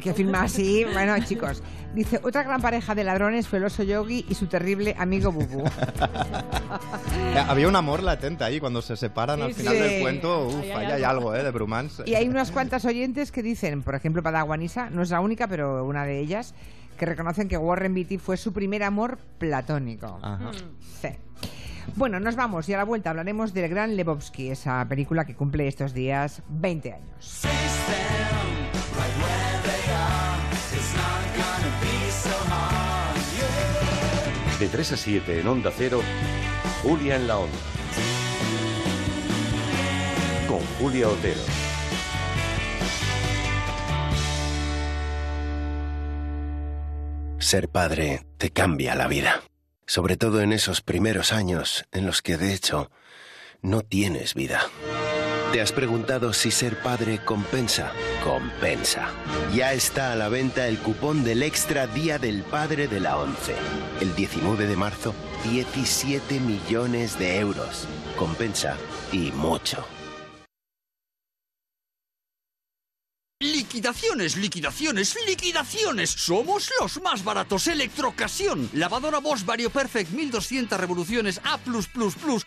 que firma así. Bueno, chicos, dice: Otra gran pareja de ladrones fue el oso Yogi y su terrible amigo Bubu. (laughs) Había un amor latente ahí cuando se separan al final del cuento. Uf, ahí hay algo, ¿eh? De brumance. Y hay unas cuantas oyentes que dicen, por ejemplo, Padaguanisa, no es la única, pero una de ellas, que reconocen que Warren Beatty fue su primer amor platónico. Ajá. Sí. Bueno, nos vamos y a la vuelta hablaremos del Gran Lebowski, esa película que cumple estos días 20 años. De 3 a 7 en Onda Cero, Julia en la Onda. Con Julia Otero. Ser padre te cambia la vida. Sobre todo en esos primeros años en los que de hecho no tienes vida. ¿Te has preguntado si ser padre compensa? Compensa. Ya está a la venta el cupón del Extra Día del Padre de la ONCE. El 19 de marzo, 17 millones de euros. Compensa y mucho. Liquidaciones, liquidaciones, liquidaciones. Somos los más baratos. Electrocasión. Lavadora Bosch Vario Perfect 1200 revoluciones A+++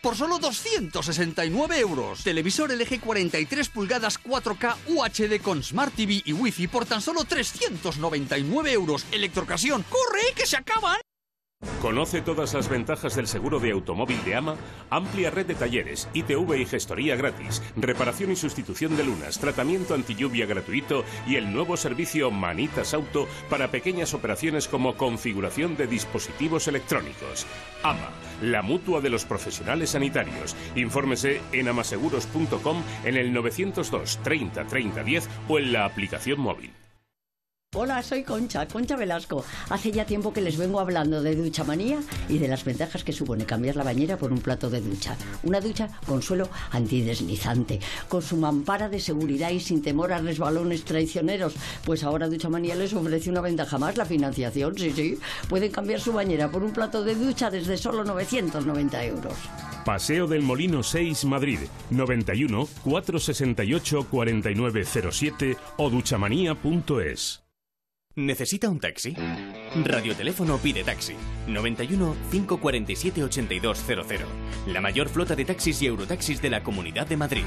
por solo 269 euros. Televisor LG 43 pulgadas 4K UHD con Smart TV y Wi-Fi por tan solo 399 euros. Electrocasión. ¡Corre que se acaban! Conoce todas las ventajas del seguro de automóvil de AMA, amplia red de talleres, ITV y gestoría gratis, reparación y sustitución de lunas, tratamiento anti lluvia gratuito y el nuevo servicio Manitas Auto para pequeñas operaciones como configuración de dispositivos electrónicos. AMA, la mutua de los profesionales sanitarios. Infórmese en amaseguros.com en el 902 30 30 10 o en la aplicación móvil. Hola, soy Concha, Concha Velasco. Hace ya tiempo que les vengo hablando de ducha manía y de las ventajas que supone cambiar la bañera por un plato de ducha. Una ducha con suelo antideslizante, con su mampara de seguridad y sin temor a resbalones traicioneros. Pues ahora Ducha Manía les ofrece una ventaja más, la financiación, sí, sí. Pueden cambiar su bañera por un plato de ducha desde solo 990 euros. Paseo del Molino 6, Madrid, 91 468 4907 o duchamanía.es. ¿Necesita un taxi? Radioteléfono pide taxi. 91 547 8200. La mayor flota de taxis y eurotaxis de la Comunidad de Madrid.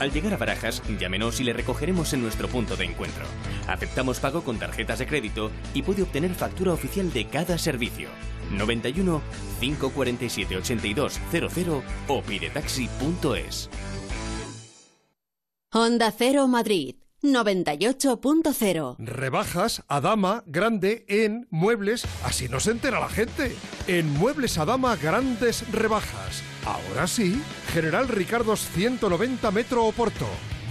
Al llegar a Barajas, llámenos y le recogeremos en nuestro punto de encuentro. Aceptamos pago con tarjetas de crédito y puede obtener factura oficial de cada servicio. 91 547 8200 o pidetaxi.es. Honda Cero Madrid 98.0. Rebajas a dama grande en muebles, así no se entera la gente. En Muebles a Dama grandes rebajas. Ahora sí, General Ricardos 190 Metro Oporto.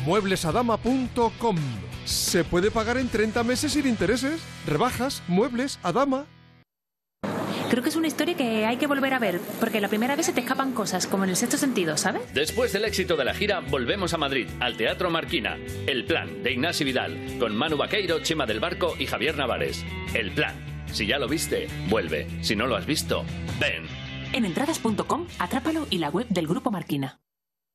Mueblesadama.com. Se puede pagar en 30 meses sin intereses. Rebajas, muebles a dama. Creo que es una historia que hay que volver a ver, porque la primera vez se te escapan cosas, como en el sexto sentido, ¿sabes? Después del éxito de la gira, volvemos a Madrid, al Teatro Marquina. El Plan, de Ignacio Vidal, con Manu Vaqueiro, Chema del Barco y Javier Navares. El Plan. Si ya lo viste, vuelve. Si no lo has visto, ven. En entradas.com, atrápalo y la web del Grupo Marquina.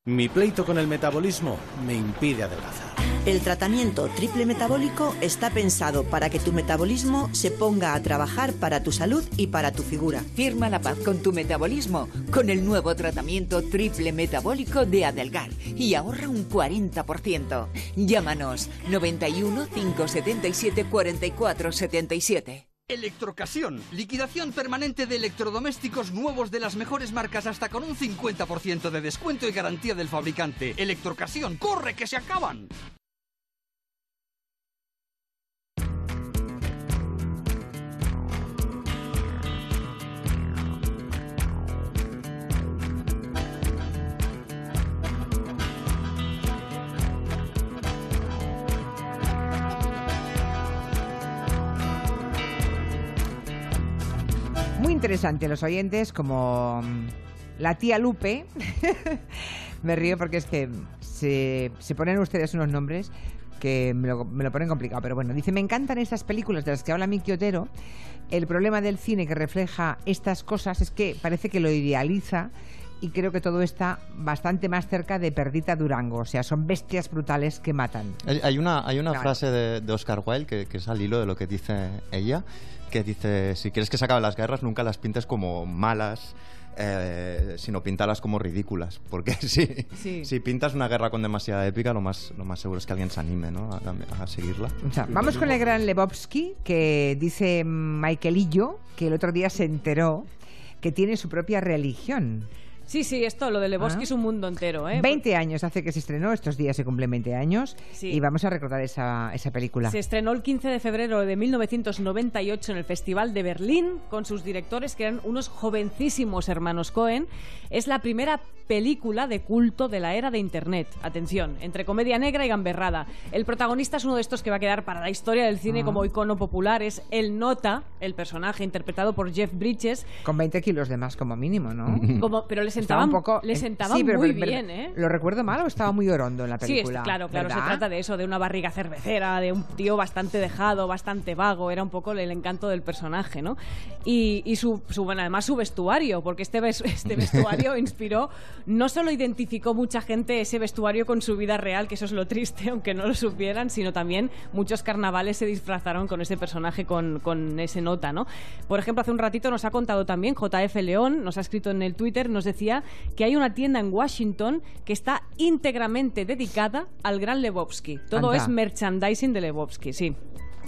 Mi pleito con el metabolismo me impide adelgazar. El tratamiento triple metabólico está pensado para que tu metabolismo se ponga a trabajar para tu salud y para tu figura. Firma la paz con tu metabolismo con el nuevo tratamiento triple metabólico de Adelgar y ahorra un 40%. Llámanos 91 577 44 77. Electrocasión, liquidación permanente de electrodomésticos nuevos de las mejores marcas hasta con un 50% de descuento y garantía del fabricante. Electrocasión, corre que se acaban. Muy interesante los oyentes como mm, la tía Lupe. (laughs) me río porque es que se, se ponen ustedes unos nombres que me lo, me lo, ponen complicado, pero bueno, dice, me encantan estas películas de las que habla Miki Otero. El problema del cine que refleja estas cosas es que parece que lo idealiza y creo que todo está bastante más cerca de Perdita Durango, o sea, son bestias brutales que matan. Hay una, hay una frase de, de, Oscar Wilde que, que es al hilo de lo que dice ella, que dice, si quieres que se acaben las guerras, nunca las pintes como malas, eh, sino pintarlas como ridículas. (laughs) Porque si, sí. si pintas una guerra con demasiada épica, lo más, lo más seguro es que alguien se anime ¿no? a, a, seguirla. O sea, vamos con el gran Lebowski, que dice Michaelillo que el otro día se enteró que tiene su propia religión. Sí, sí, esto, lo de Lebowski ¿Ah? es un mundo entero. ¿eh? 20 años hace que se estrenó, estos días se cumplen 20 años, Sí. y vamos a recordar esa, esa película. Se estrenó el 15 de febrero de 1998 en el Festival de Berlín con sus directores que eran unos jovencísimos hermanos Cohen. Es la primera película de culto de la era de Internet. Atención, entre comedia negra y gamberrada. El protagonista es uno de estos que va a quedar para la historia del cine Ah. como icono popular. Es el Nota, el personaje interpretado por Jeff Bridges. Con 20 kilos de más como mínimo, ¿no? Como, pero le Estaba sentaban, un poco... le sentaban sí, pero- muy pero- bien, ¿eh? ¿Lo recuerdo mal o estaba muy orondo en la Sí, película? es- claro, claro, se ¿verdad? trata de eso, de una barriga cervecera, de un tío bastante dejado, bastante vago, era un poco el encanto del personaje, ¿no? Y, y su, su- bueno, además su vestuario, porque este, este (laughs) vestuario inspiró, no solo identificó mucha gente ese vestuario con su vida real, que eso es lo triste, (laughs) aunque no lo supieran, sino también muchos carnavales se disfrazaron con ese personaje, con, con ese nota, ¿no? Por ejemplo, hace un ratito nos ha contado también JF León, nos ha escrito en el Twitter, nos decía que hay una tienda en Washington que está íntegramente dedicada al gran Lebowski. Todo Anda. es merchandising de Lebowski, sí.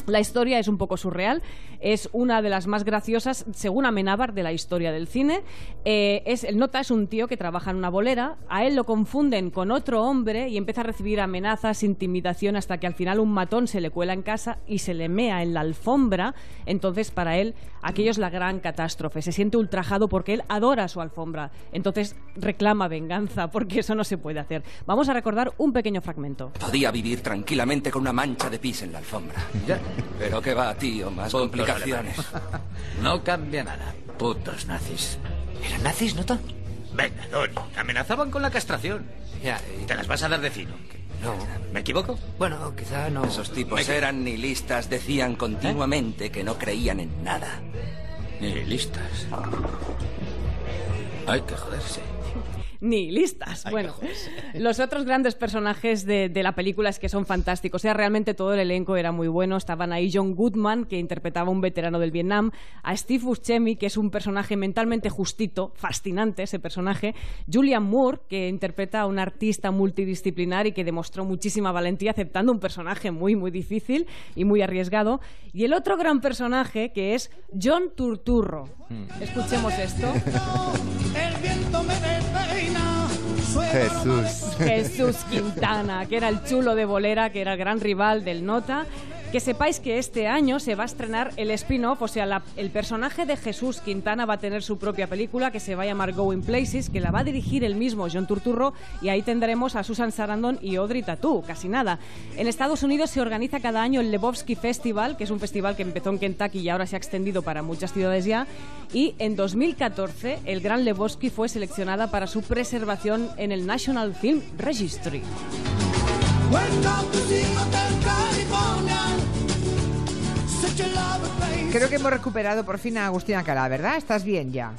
La historia es un poco surreal, es una de las más graciosas, según Amenábar, de la historia del cine. Eh, es, el nota es un tío que trabaja en una bolera, a él lo confunden con otro hombre y empieza a recibir amenazas, intimidación, hasta que al final un matón se le cuela en casa y se le mea en la alfombra. Entonces, para él, aquello es la gran catástrofe. Se siente ultrajado porque él adora su alfombra. Entonces, reclama venganza porque eso no se puede hacer. Vamos a recordar un pequeño fragmento. Podía vivir tranquilamente con una mancha de pis en la alfombra. Ya. Pero qué va, tío, más Putos complicaciones. No cambia nada. Putos nazis. ¿Eran nazis, Nota? Venga, Donny. Amenazaban con la castración. Ya, ¿Y te las vas a dar de fino? No. ¿Me equivoco? Bueno, quizá no. Esos tipos Me- eran nihilistas, decían continuamente que no creían en nada. Nihilistas. Hay que joderse. Ni listas. Bueno, (laughs) los otros grandes personajes de, de la película es que son fantásticos. O sea, realmente todo el elenco era muy bueno. Estaban ahí John Goodman, que interpretaba a un veterano del Vietnam, a Steve Buscemi, que es un personaje mentalmente justito, fascinante ese personaje, Julian Moore, que interpreta a un artista multidisciplinar y que demostró muchísima valentía aceptando un personaje muy, muy difícil y muy arriesgado. Y el otro gran personaje, que es John Turturro. Escuchemos esto. (laughs) Jesús. Jesús Quintana, que era el chulo de Bolera, que era el gran rival del Nota. Que sepáis que este año se va a estrenar el spin-off, o sea, el personaje de Jesús Quintana va a tener su propia película que se va a llamar Going Places, que la va a dirigir el mismo John Turturro, y ahí tendremos a Susan Sarandon y Audrey Tautou, casi nada. En Estados Unidos se organiza cada año el Lebowski Festival, que es un festival que empezó en Kentucky y ahora se ha extendido para muchas ciudades ya, y en 2014 el Gran Lebowski fue seleccionada para su preservación en el National Film Registry. Creo que hemos recuperado por fin a Agustina Calá, ¿verdad? ¿Estás bien ya?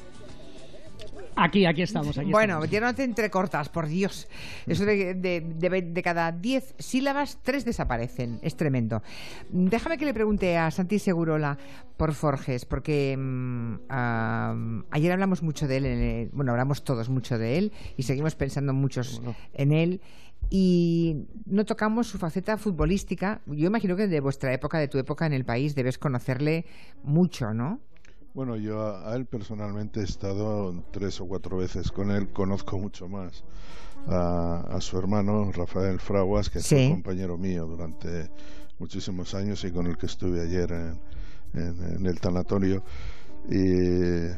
Aquí, aquí estamos. Aquí bueno, estamos. ya no te entrecortas, por Dios. Eso de, de- de- de cada 10 sílabas, tres desaparecen. Es tremendo. Déjame que le pregunte a Santi Segurola por Forges, porque mm, ah, ayer hablamos mucho de él. en el- bueno, hablamos todos mucho de él y seguimos pensando muchos en él. Y no tocamos su faceta futbolística. Yo imagino que de vuestra época, de tu época en el país, debes conocerle mucho, ¿no? Bueno, yo a, a él personalmente he estado tres o cuatro veces con él, conozco mucho más a, a su hermano Rafael Fraguas, que Sí. fue compañero mío durante muchísimos años y con el que estuve ayer en, en- en el tanatorio. Y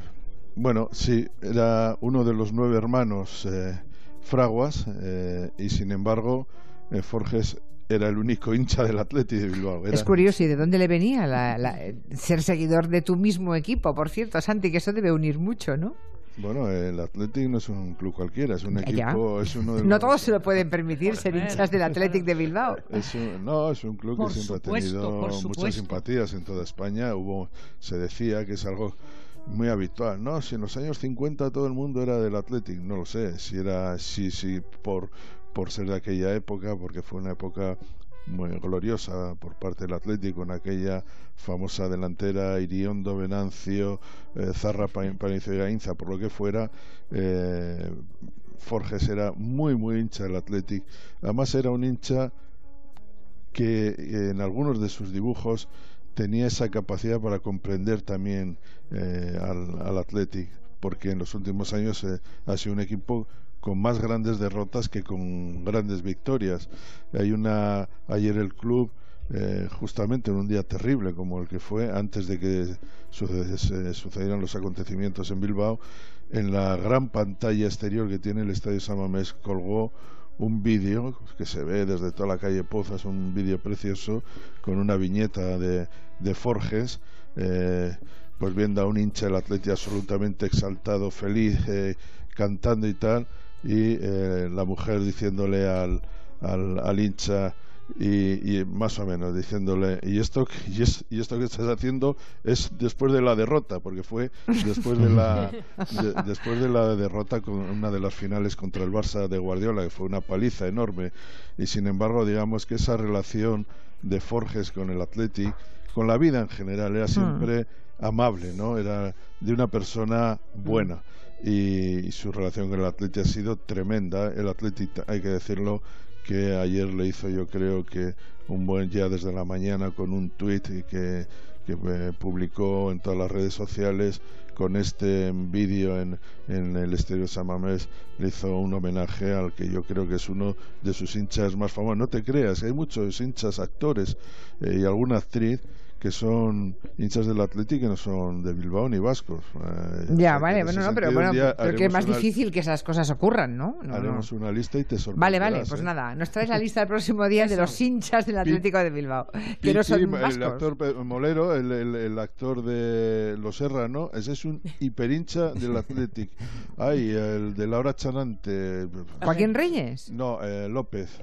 bueno, sí, era uno de los nueve hermanos eh, Fraguas eh, y sin embargo eh, Forges era el único hincha del Atleti de Bilbao. Era- Es curioso, ¿y de dónde le venía la- la- ser seguidor de tu mismo equipo? Por cierto, Santi, que eso debe unir mucho, ¿no? Bueno, el Athletic no es un club cualquiera, es un ya. equipo, es uno de No todos se lo pueden permitir ser hinchas del Athletic de Bilbao. Es un- no, es un club Por que siempre supuesto, ha tenido muchas simpatías en toda España. Hubo, se decía que es algo muy habitual, ¿no? Si en los años 50 todo el mundo era del Athletic, no lo sé, si era, si, si por, por ser de aquella época, porque fue una época muy gloriosa por parte del Atlético con aquella famosa delantera Iriondo, Venancio, eh, Zarra, Pa- Panicio y Gainza, por lo que fuera, eh, Forges era muy, muy hincha del Athletic. Además era un hincha que eh, en algunos de sus dibujos tenía esa capacidad para comprender también eh, al, Athletic, porque en los últimos años eh, ha sido un equipo con más grandes derrotas que con grandes victorias. Hay una ayer el club eh, justamente en un día terrible como el que fue antes de que sucedieran los acontecimientos en Bilbao, en la gran pantalla exterior que tiene el Estadio San Mamés colgó un vídeo que se ve desde toda la calle Pozas, un vídeo precioso con una viñeta de, de Forges, eh, pues viendo a un hincha del Atleti absolutamente exaltado, feliz, eh, cantando y tal, y eh, la mujer diciéndole al, al, al hincha y, y más o menos diciéndole y esto y, es- y esto que estás haciendo es después de la derrota porque fue después de la (laughs) de- después de la derrota con una de las finales contra el Barça de Guardiola que fue una paliza enorme. Y sin embargo digamos que esa relación de Forges con el Athletic con la vida en general era siempre amable no era de una persona buena. Y, y su relación con el Athletic ha sido tremenda. El Athletic hay que decirlo que ayer le hizo yo creo que un buen ya desde la mañana con un tuit que, que eh, publicó en todas las redes sociales con este vídeo en, en el Estéreo Samamés le hizo un homenaje al que yo creo que es uno de sus hinchas más famosos. No te creas, hay muchos hinchas actores eh, y alguna actriz que son hinchas del Atlético y no son de Bilbao ni vascos. Eh, ya, vale, bueno, no, pero bueno, pero que es más difícil que esas cosas ocurran, ¿no? haremos una lista y te sorprenderás. Vale, vale, pues ¿eh? nada, nos traes la lista el próximo día de los hinchas del Atlético de Bilbao, que no son vascos. El actor Molero, el, el, actor de Los Serrano, ese es un (laughs) hiperhincha del Atlético. Ay, el de Laura Chanante. ¿Joaquín Reyes? No, eh, López.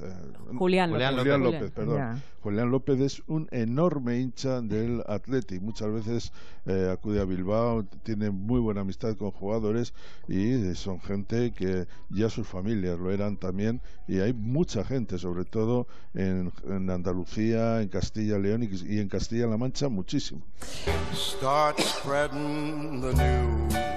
Julián, Julián López. Julián López, perdón. Julián López es un enorme hincha del Athletic. Muchas veces eh, acude a Bilbao, tiene muy buena amistad con jugadores y son gente que ya sus familias lo eran también. Y hay mucha gente, sobre todo en, Andalucía, en Castilla León y, en Castilla-La Mancha, muchísimo. Start spreading the news.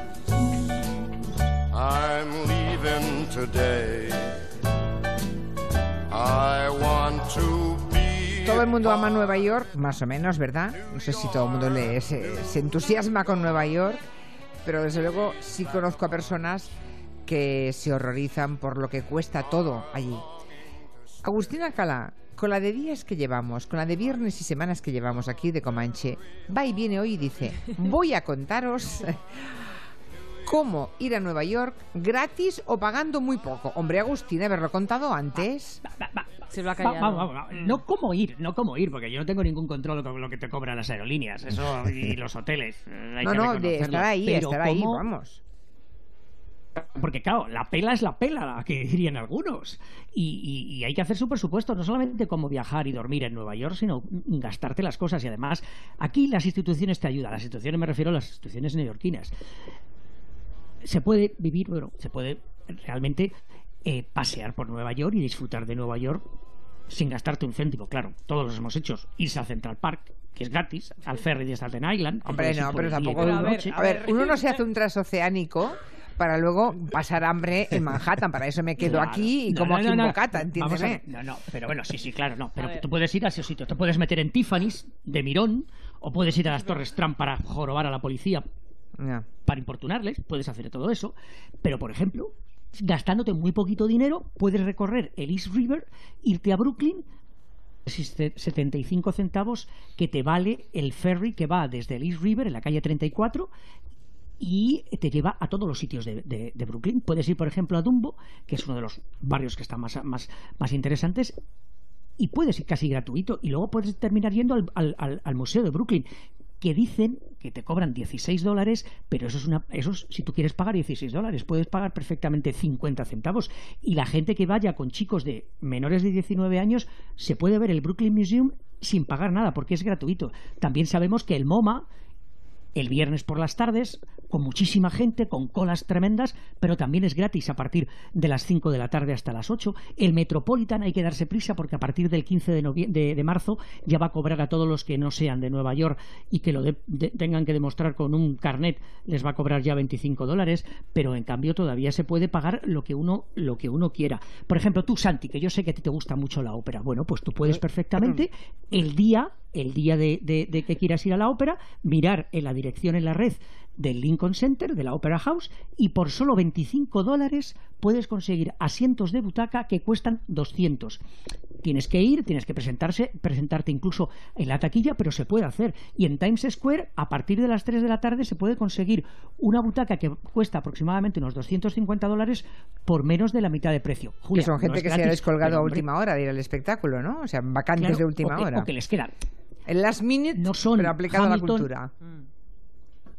Todo el mundo ama Nueva York, más o menos, ¿verdad? No sé si todo el mundo le, se, entusiasma con Nueva York, pero desde luego sí conozco a personas que se horrorizan por lo que cuesta todo allí. Agustina Cala, con la de días que llevamos, con la de viernes y semanas que llevamos aquí de Comanche, va y viene hoy y dice, voy a contaros cómo ir a Nueva York gratis o pagando muy poco. Hombre, Agustín, haberlo contado antes. Se lo ha callado. No cómo ir, no cómo ir, porque yo no tengo ningún control con lo que te cobran las aerolíneas eso (laughs) y los hoteles. Eh, no, no, de estar ahí, estar ahí, vamos. Porque claro, la pela es la pela, que dirían algunos. Y, y hay que hacer su presupuesto, no solamente como viajar y dormir en Nueva York, sino gastarte las cosas. Y además, aquí las instituciones te ayudan. Las instituciones me refiero a las instituciones neoyorquinas se puede vivir, bueno, se puede realmente eh, pasear por Nueva York y disfrutar de Nueva York sin gastarte un céntimo, claro, todos los hemos hecho. Irse a Central Park, que es gratis, al ferry de Staten Island. Hombre, no, pero tampoco. A ver, a ver, uno no se hace un transoceánico para luego pasar hambre en Manhattan. Para eso me quedo aquí y como aquí en Bocata, entiéndeme. No, no, pero bueno, sí, sí, claro, no. Pero tú puedes ir a esos sitios. Te puedes meter en Tiffany's de Mirón o puedes ir a las Torres Trump para jorobar a la policía para importunarles, puedes hacer todo eso, pero por ejemplo, gastándote muy poquito dinero, puedes recorrer el East River, irte a Brooklyn, 75 centavos que te vale el ferry que va desde el East River en la calle 34 y te lleva a todos los sitios de, Brooklyn. Puedes ir, por ejemplo, a Dumbo, que es uno de los barrios que están más, más, más interesantes, y puedes ir casi gratuito. Y luego puedes terminar yendo al, al Museo de Brooklyn, que dicen que te cobran 16 dólares, pero eso es una, eso si tú quieres pagar 16 dólares, puedes pagar perfectamente 50 centavos. Y la gente que vaya con chicos de menores de 19 años se puede ver el Brooklyn Museum sin pagar nada, porque es gratuito. También sabemos que el MoMA el viernes por las tardes, con muchísima gente, con colas tremendas, pero también es gratis a partir de las 5 de la tarde hasta las 8. El Metropolitan hay que darse prisa porque a partir del 15 de, de, marzo ya va a cobrar a todos los que no sean de Nueva York y que lo tengan que demostrar con un carnet, les va a cobrar ya 25 dólares, pero en cambio todavía se puede pagar lo que uno, lo que uno quiera. Por ejemplo, tú, Santi, que yo sé que a ti te gusta mucho la ópera, bueno, pues tú puedes perfectamente el día el día de, que quieras ir a la ópera, mirar en la dirección en la red del Lincoln Center, de la Opera House, y por solo 25 dólares puedes conseguir asientos de butaca que cuestan 200. Tienes que ir, tienes que presentarse, presentarte incluso en la taquilla, pero se puede hacer. Y en Times Square, a partir de las 3 de la tarde, se puede conseguir una butaca que cuesta aproximadamente unos 250 dólares por menos de la mitad de precio. que son gente que se ha descolgado a última hora de ir al espectáculo, ¿no? O sea, vacantes de última hora. O que les quedan el last minute, no son pero aplicado a la cultura.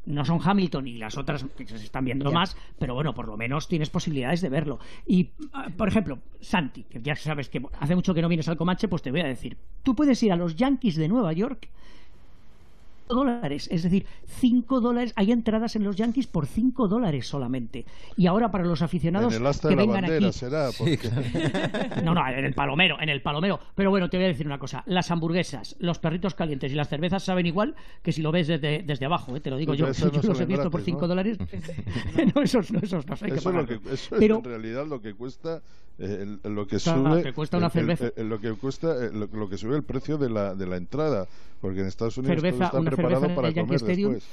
No son Hamilton y las otras que se están viendo más, pero bueno, por lo menos tienes posibilidades de verlo. Y, ah, por ejemplo, Santi, que ya sabes que hace mucho que no vienes al Comanche, pues te voy a decir, tú puedes ir a los Yankees de Nueva York dólares. Es decir, 5 dólares. Hay entradas en los Yankees por 5 dólares solamente. Y ahora para los aficionados que vengan aquí. No, no, en el palomero, en el palomero. Pero bueno, te voy a decir una cosa. Las hamburguesas, los perritos calientes y las cervezas saben igual que si lo ves desde, desde abajo, ¿eh? te lo digo yo. (laughs) yo los he visto por 5 dólares. (laughs) (laughs) no, esos, no, esos no eso, es lo que, eso Pero, es en realidad lo que cuesta eh, lo que sube cuesta una el- el- cerveza. el- lo que cuesta eh, lo, lo que sube el precio de la, de la entrada porque en Estados Unidos Cerveza- todo está una cerveza preparado para comer después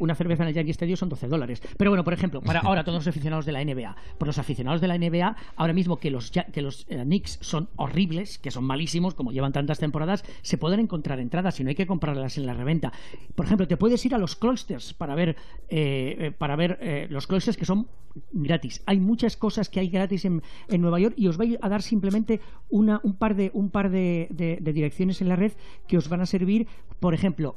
Una cerveza en el Yankee Stadium son 12 dólares. Pero bueno, por ejemplo, para ahora todos los aficionados de la NBA. Por los aficionados de la NBA, ahora mismo que los, que los eh, Knicks son horribles, que son malísimos, como llevan tantas temporadas, se pueden encontrar entradas y no hay que comprarlas en la reventa. Por ejemplo, te puedes ir a los Cloisters para ver, eh, eh, para ver los Cloisters que son gratis. Hay muchas cosas que hay gratis en, en Nueva York y os voy a dar simplemente una, un par, de, un par de, direcciones en la red que os van a servir. Por ejemplo,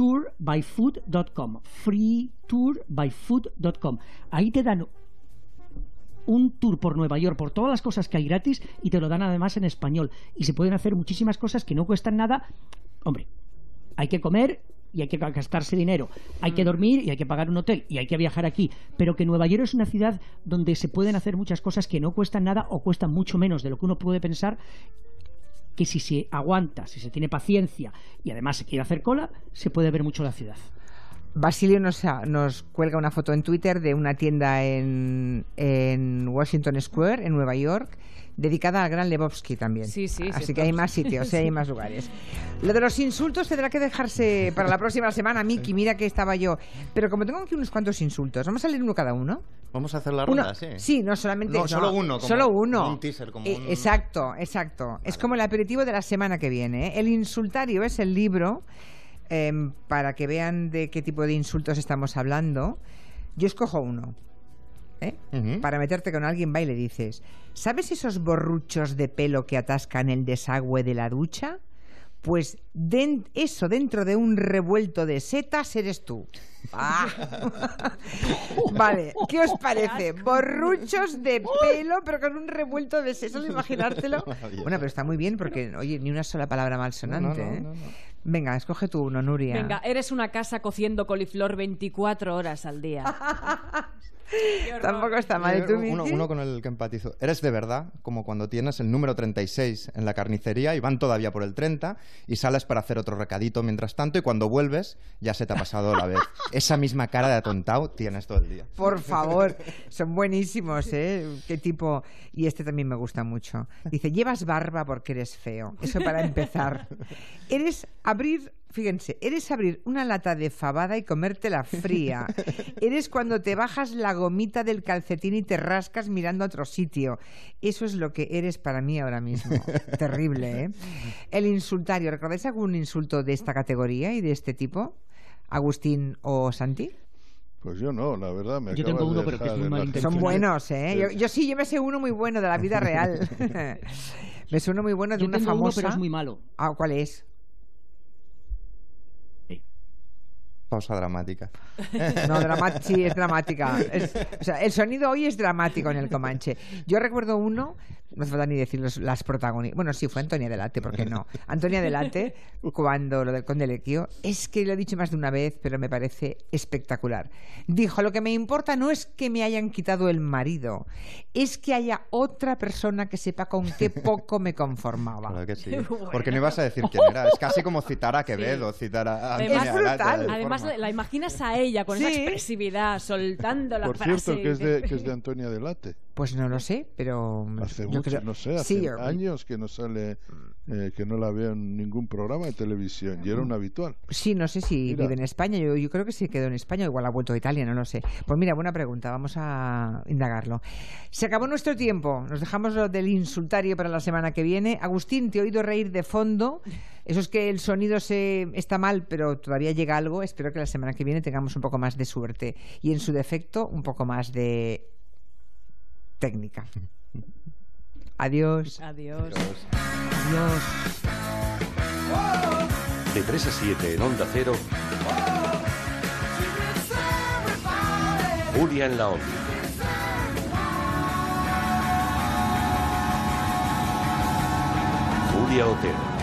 freetourbyfood.com. Freetourbyfood.com. Ahí te dan un tour por Nueva York, por todas las cosas que hay gratis y te lo dan además en español. Y se pueden hacer muchísimas cosas que no cuestan nada. Hombre, hay que comer y hay que gastarse dinero, hay que dormir y hay que pagar un hotel y hay que viajar aquí, pero que Nueva York es una ciudad donde se pueden hacer muchas cosas que no cuestan nada o cuestan mucho menos de lo que uno puede pensar que si se aguanta, si se tiene paciencia y además se quiere hacer cola, se puede ver mucho la ciudad. Basilio nos, nos cuelga una foto en Twitter de una tienda en, en Washington Square, en Nueva York, dedicada al gran Lebowski también. Sí, sí, sí, Así que hay más sitios, sí, hay más lugares. Lo de los insultos tendrá que dejarse para la próxima semana, Miki. Mira que estaba yo. Pero como tengo aquí unos cuantos insultos, ¿vamos a leer uno cada uno? Vamos a hacer la Uno- ronda, sí. no solamente No, solo uno, como- solo uno. como un teaser, como Eh, un- Exacto, exacto. Es como el aperitivo de la semana que viene. ¿eh? El insultario es el libro em, para que vean de qué tipo de insultos estamos hablando. Yo escojo uno. ¿Eh? Para meterte con alguien va y le dices, ¿sabes esos borruchos de pelo que atascan el desagüe de la ducha? Pues eso dentro de un revuelto de setas eres tú. Ah. (laughs) vale, ¿qué os parece? Borruchos de pelo, pero con un revuelto de setas, (laughs) imaginártelo. (laughs) Bueno, pero está muy bien porque, oye, ni una sola palabra malsonante. No, no, ¿eh? no, no. Venga, escoge tú uno, Nuria. Venga, eres una casa cociendo coliflor 24 horas al día. Tampoco está mal. ¿Y tú, uno, uno con el que empatizo. Eres de verdad, como cuando tienes el número 36 en la carnicería y van todavía por el 30 y sales para hacer otro recadito mientras tanto y cuando vuelves ya se te ha pasado la vez. (laughs) Esa misma cara de atontado tienes todo el día. Por favor, son buenísimos, ¿eh? Qué tipo. Y este también me gusta mucho. Dice: Llevas barba porque eres feo. Eso para empezar. (laughs) Eres abrir. Fíjense, eres abrir una lata de fabada y comértela fría. (laughs) Eres cuando te bajas la gomita del calcetín y te rascas mirando a otro sitio. Eso es lo que eres para mí ahora mismo. (laughs) Terrible, ¿eh? El insultario. ¿Recordáis algún insulto de esta categoría y de este tipo? Agustín o Santi. Pues yo no, la verdad. Me Yo tengo uno, de pero que es muy malintencionado. Son buenos, ¿eh? Yo, yo sí, yo me sé uno muy bueno de la vida real. (laughs) me suena muy bueno de Yo una tengo uno, famosa. pero es muy malo. Ah, ¿cuál es? Pausa dramática. (laughs) No, drama- sí, es dramática. El sonido hoy es dramático en el Comanche. Yo recuerdo uno, no hace falta ni decir los- las protagonistas. Bueno, sí, fue Antonia Delate, ¿por qué no? (laughs) Antonia Delate, cuando lo del Conde Lequio, es que lo he dicho más de una vez, pero me parece espectacular. Dijo: Lo que me importa no es que me hayan quitado el marido, es que haya otra persona que sepa con qué (laughs) poco me conformaba. Claro que sí. (laughs) Bueno. Porque no ibas a decir quién era. Es casi como citar a Quevedo, citar a Además, Antonia Delate de además la imaginas a ella con esa expresividad, soltando la Por frase. cierto, que es de, que es de Antonia Delate. Pues no lo sé, pero. Hace yo mucho, creo- no sé, hace Sí, años que no sale, eh, que no la veo en ningún programa de televisión y era un habitual. Sí, no sé si Mira. vive en España. Yo, yo creo que se quedó en España, igual ha vuelto a Italia, no lo sé. Pues mira, buena pregunta, vamos a indagarlo. Se acabó nuestro tiempo. Nos dejamos lo del insultario para la semana que viene. Agustín, te he oído reír de fondo. Eso es que el sonido se está mal, pero todavía llega algo. Espero que la semana que viene tengamos un poco más de suerte. Y en su defecto, un poco más de técnica. Adiós. Adiós. Adiós. De 3 a 7 en Onda Cero. Julia en la Onda. Julia Otero.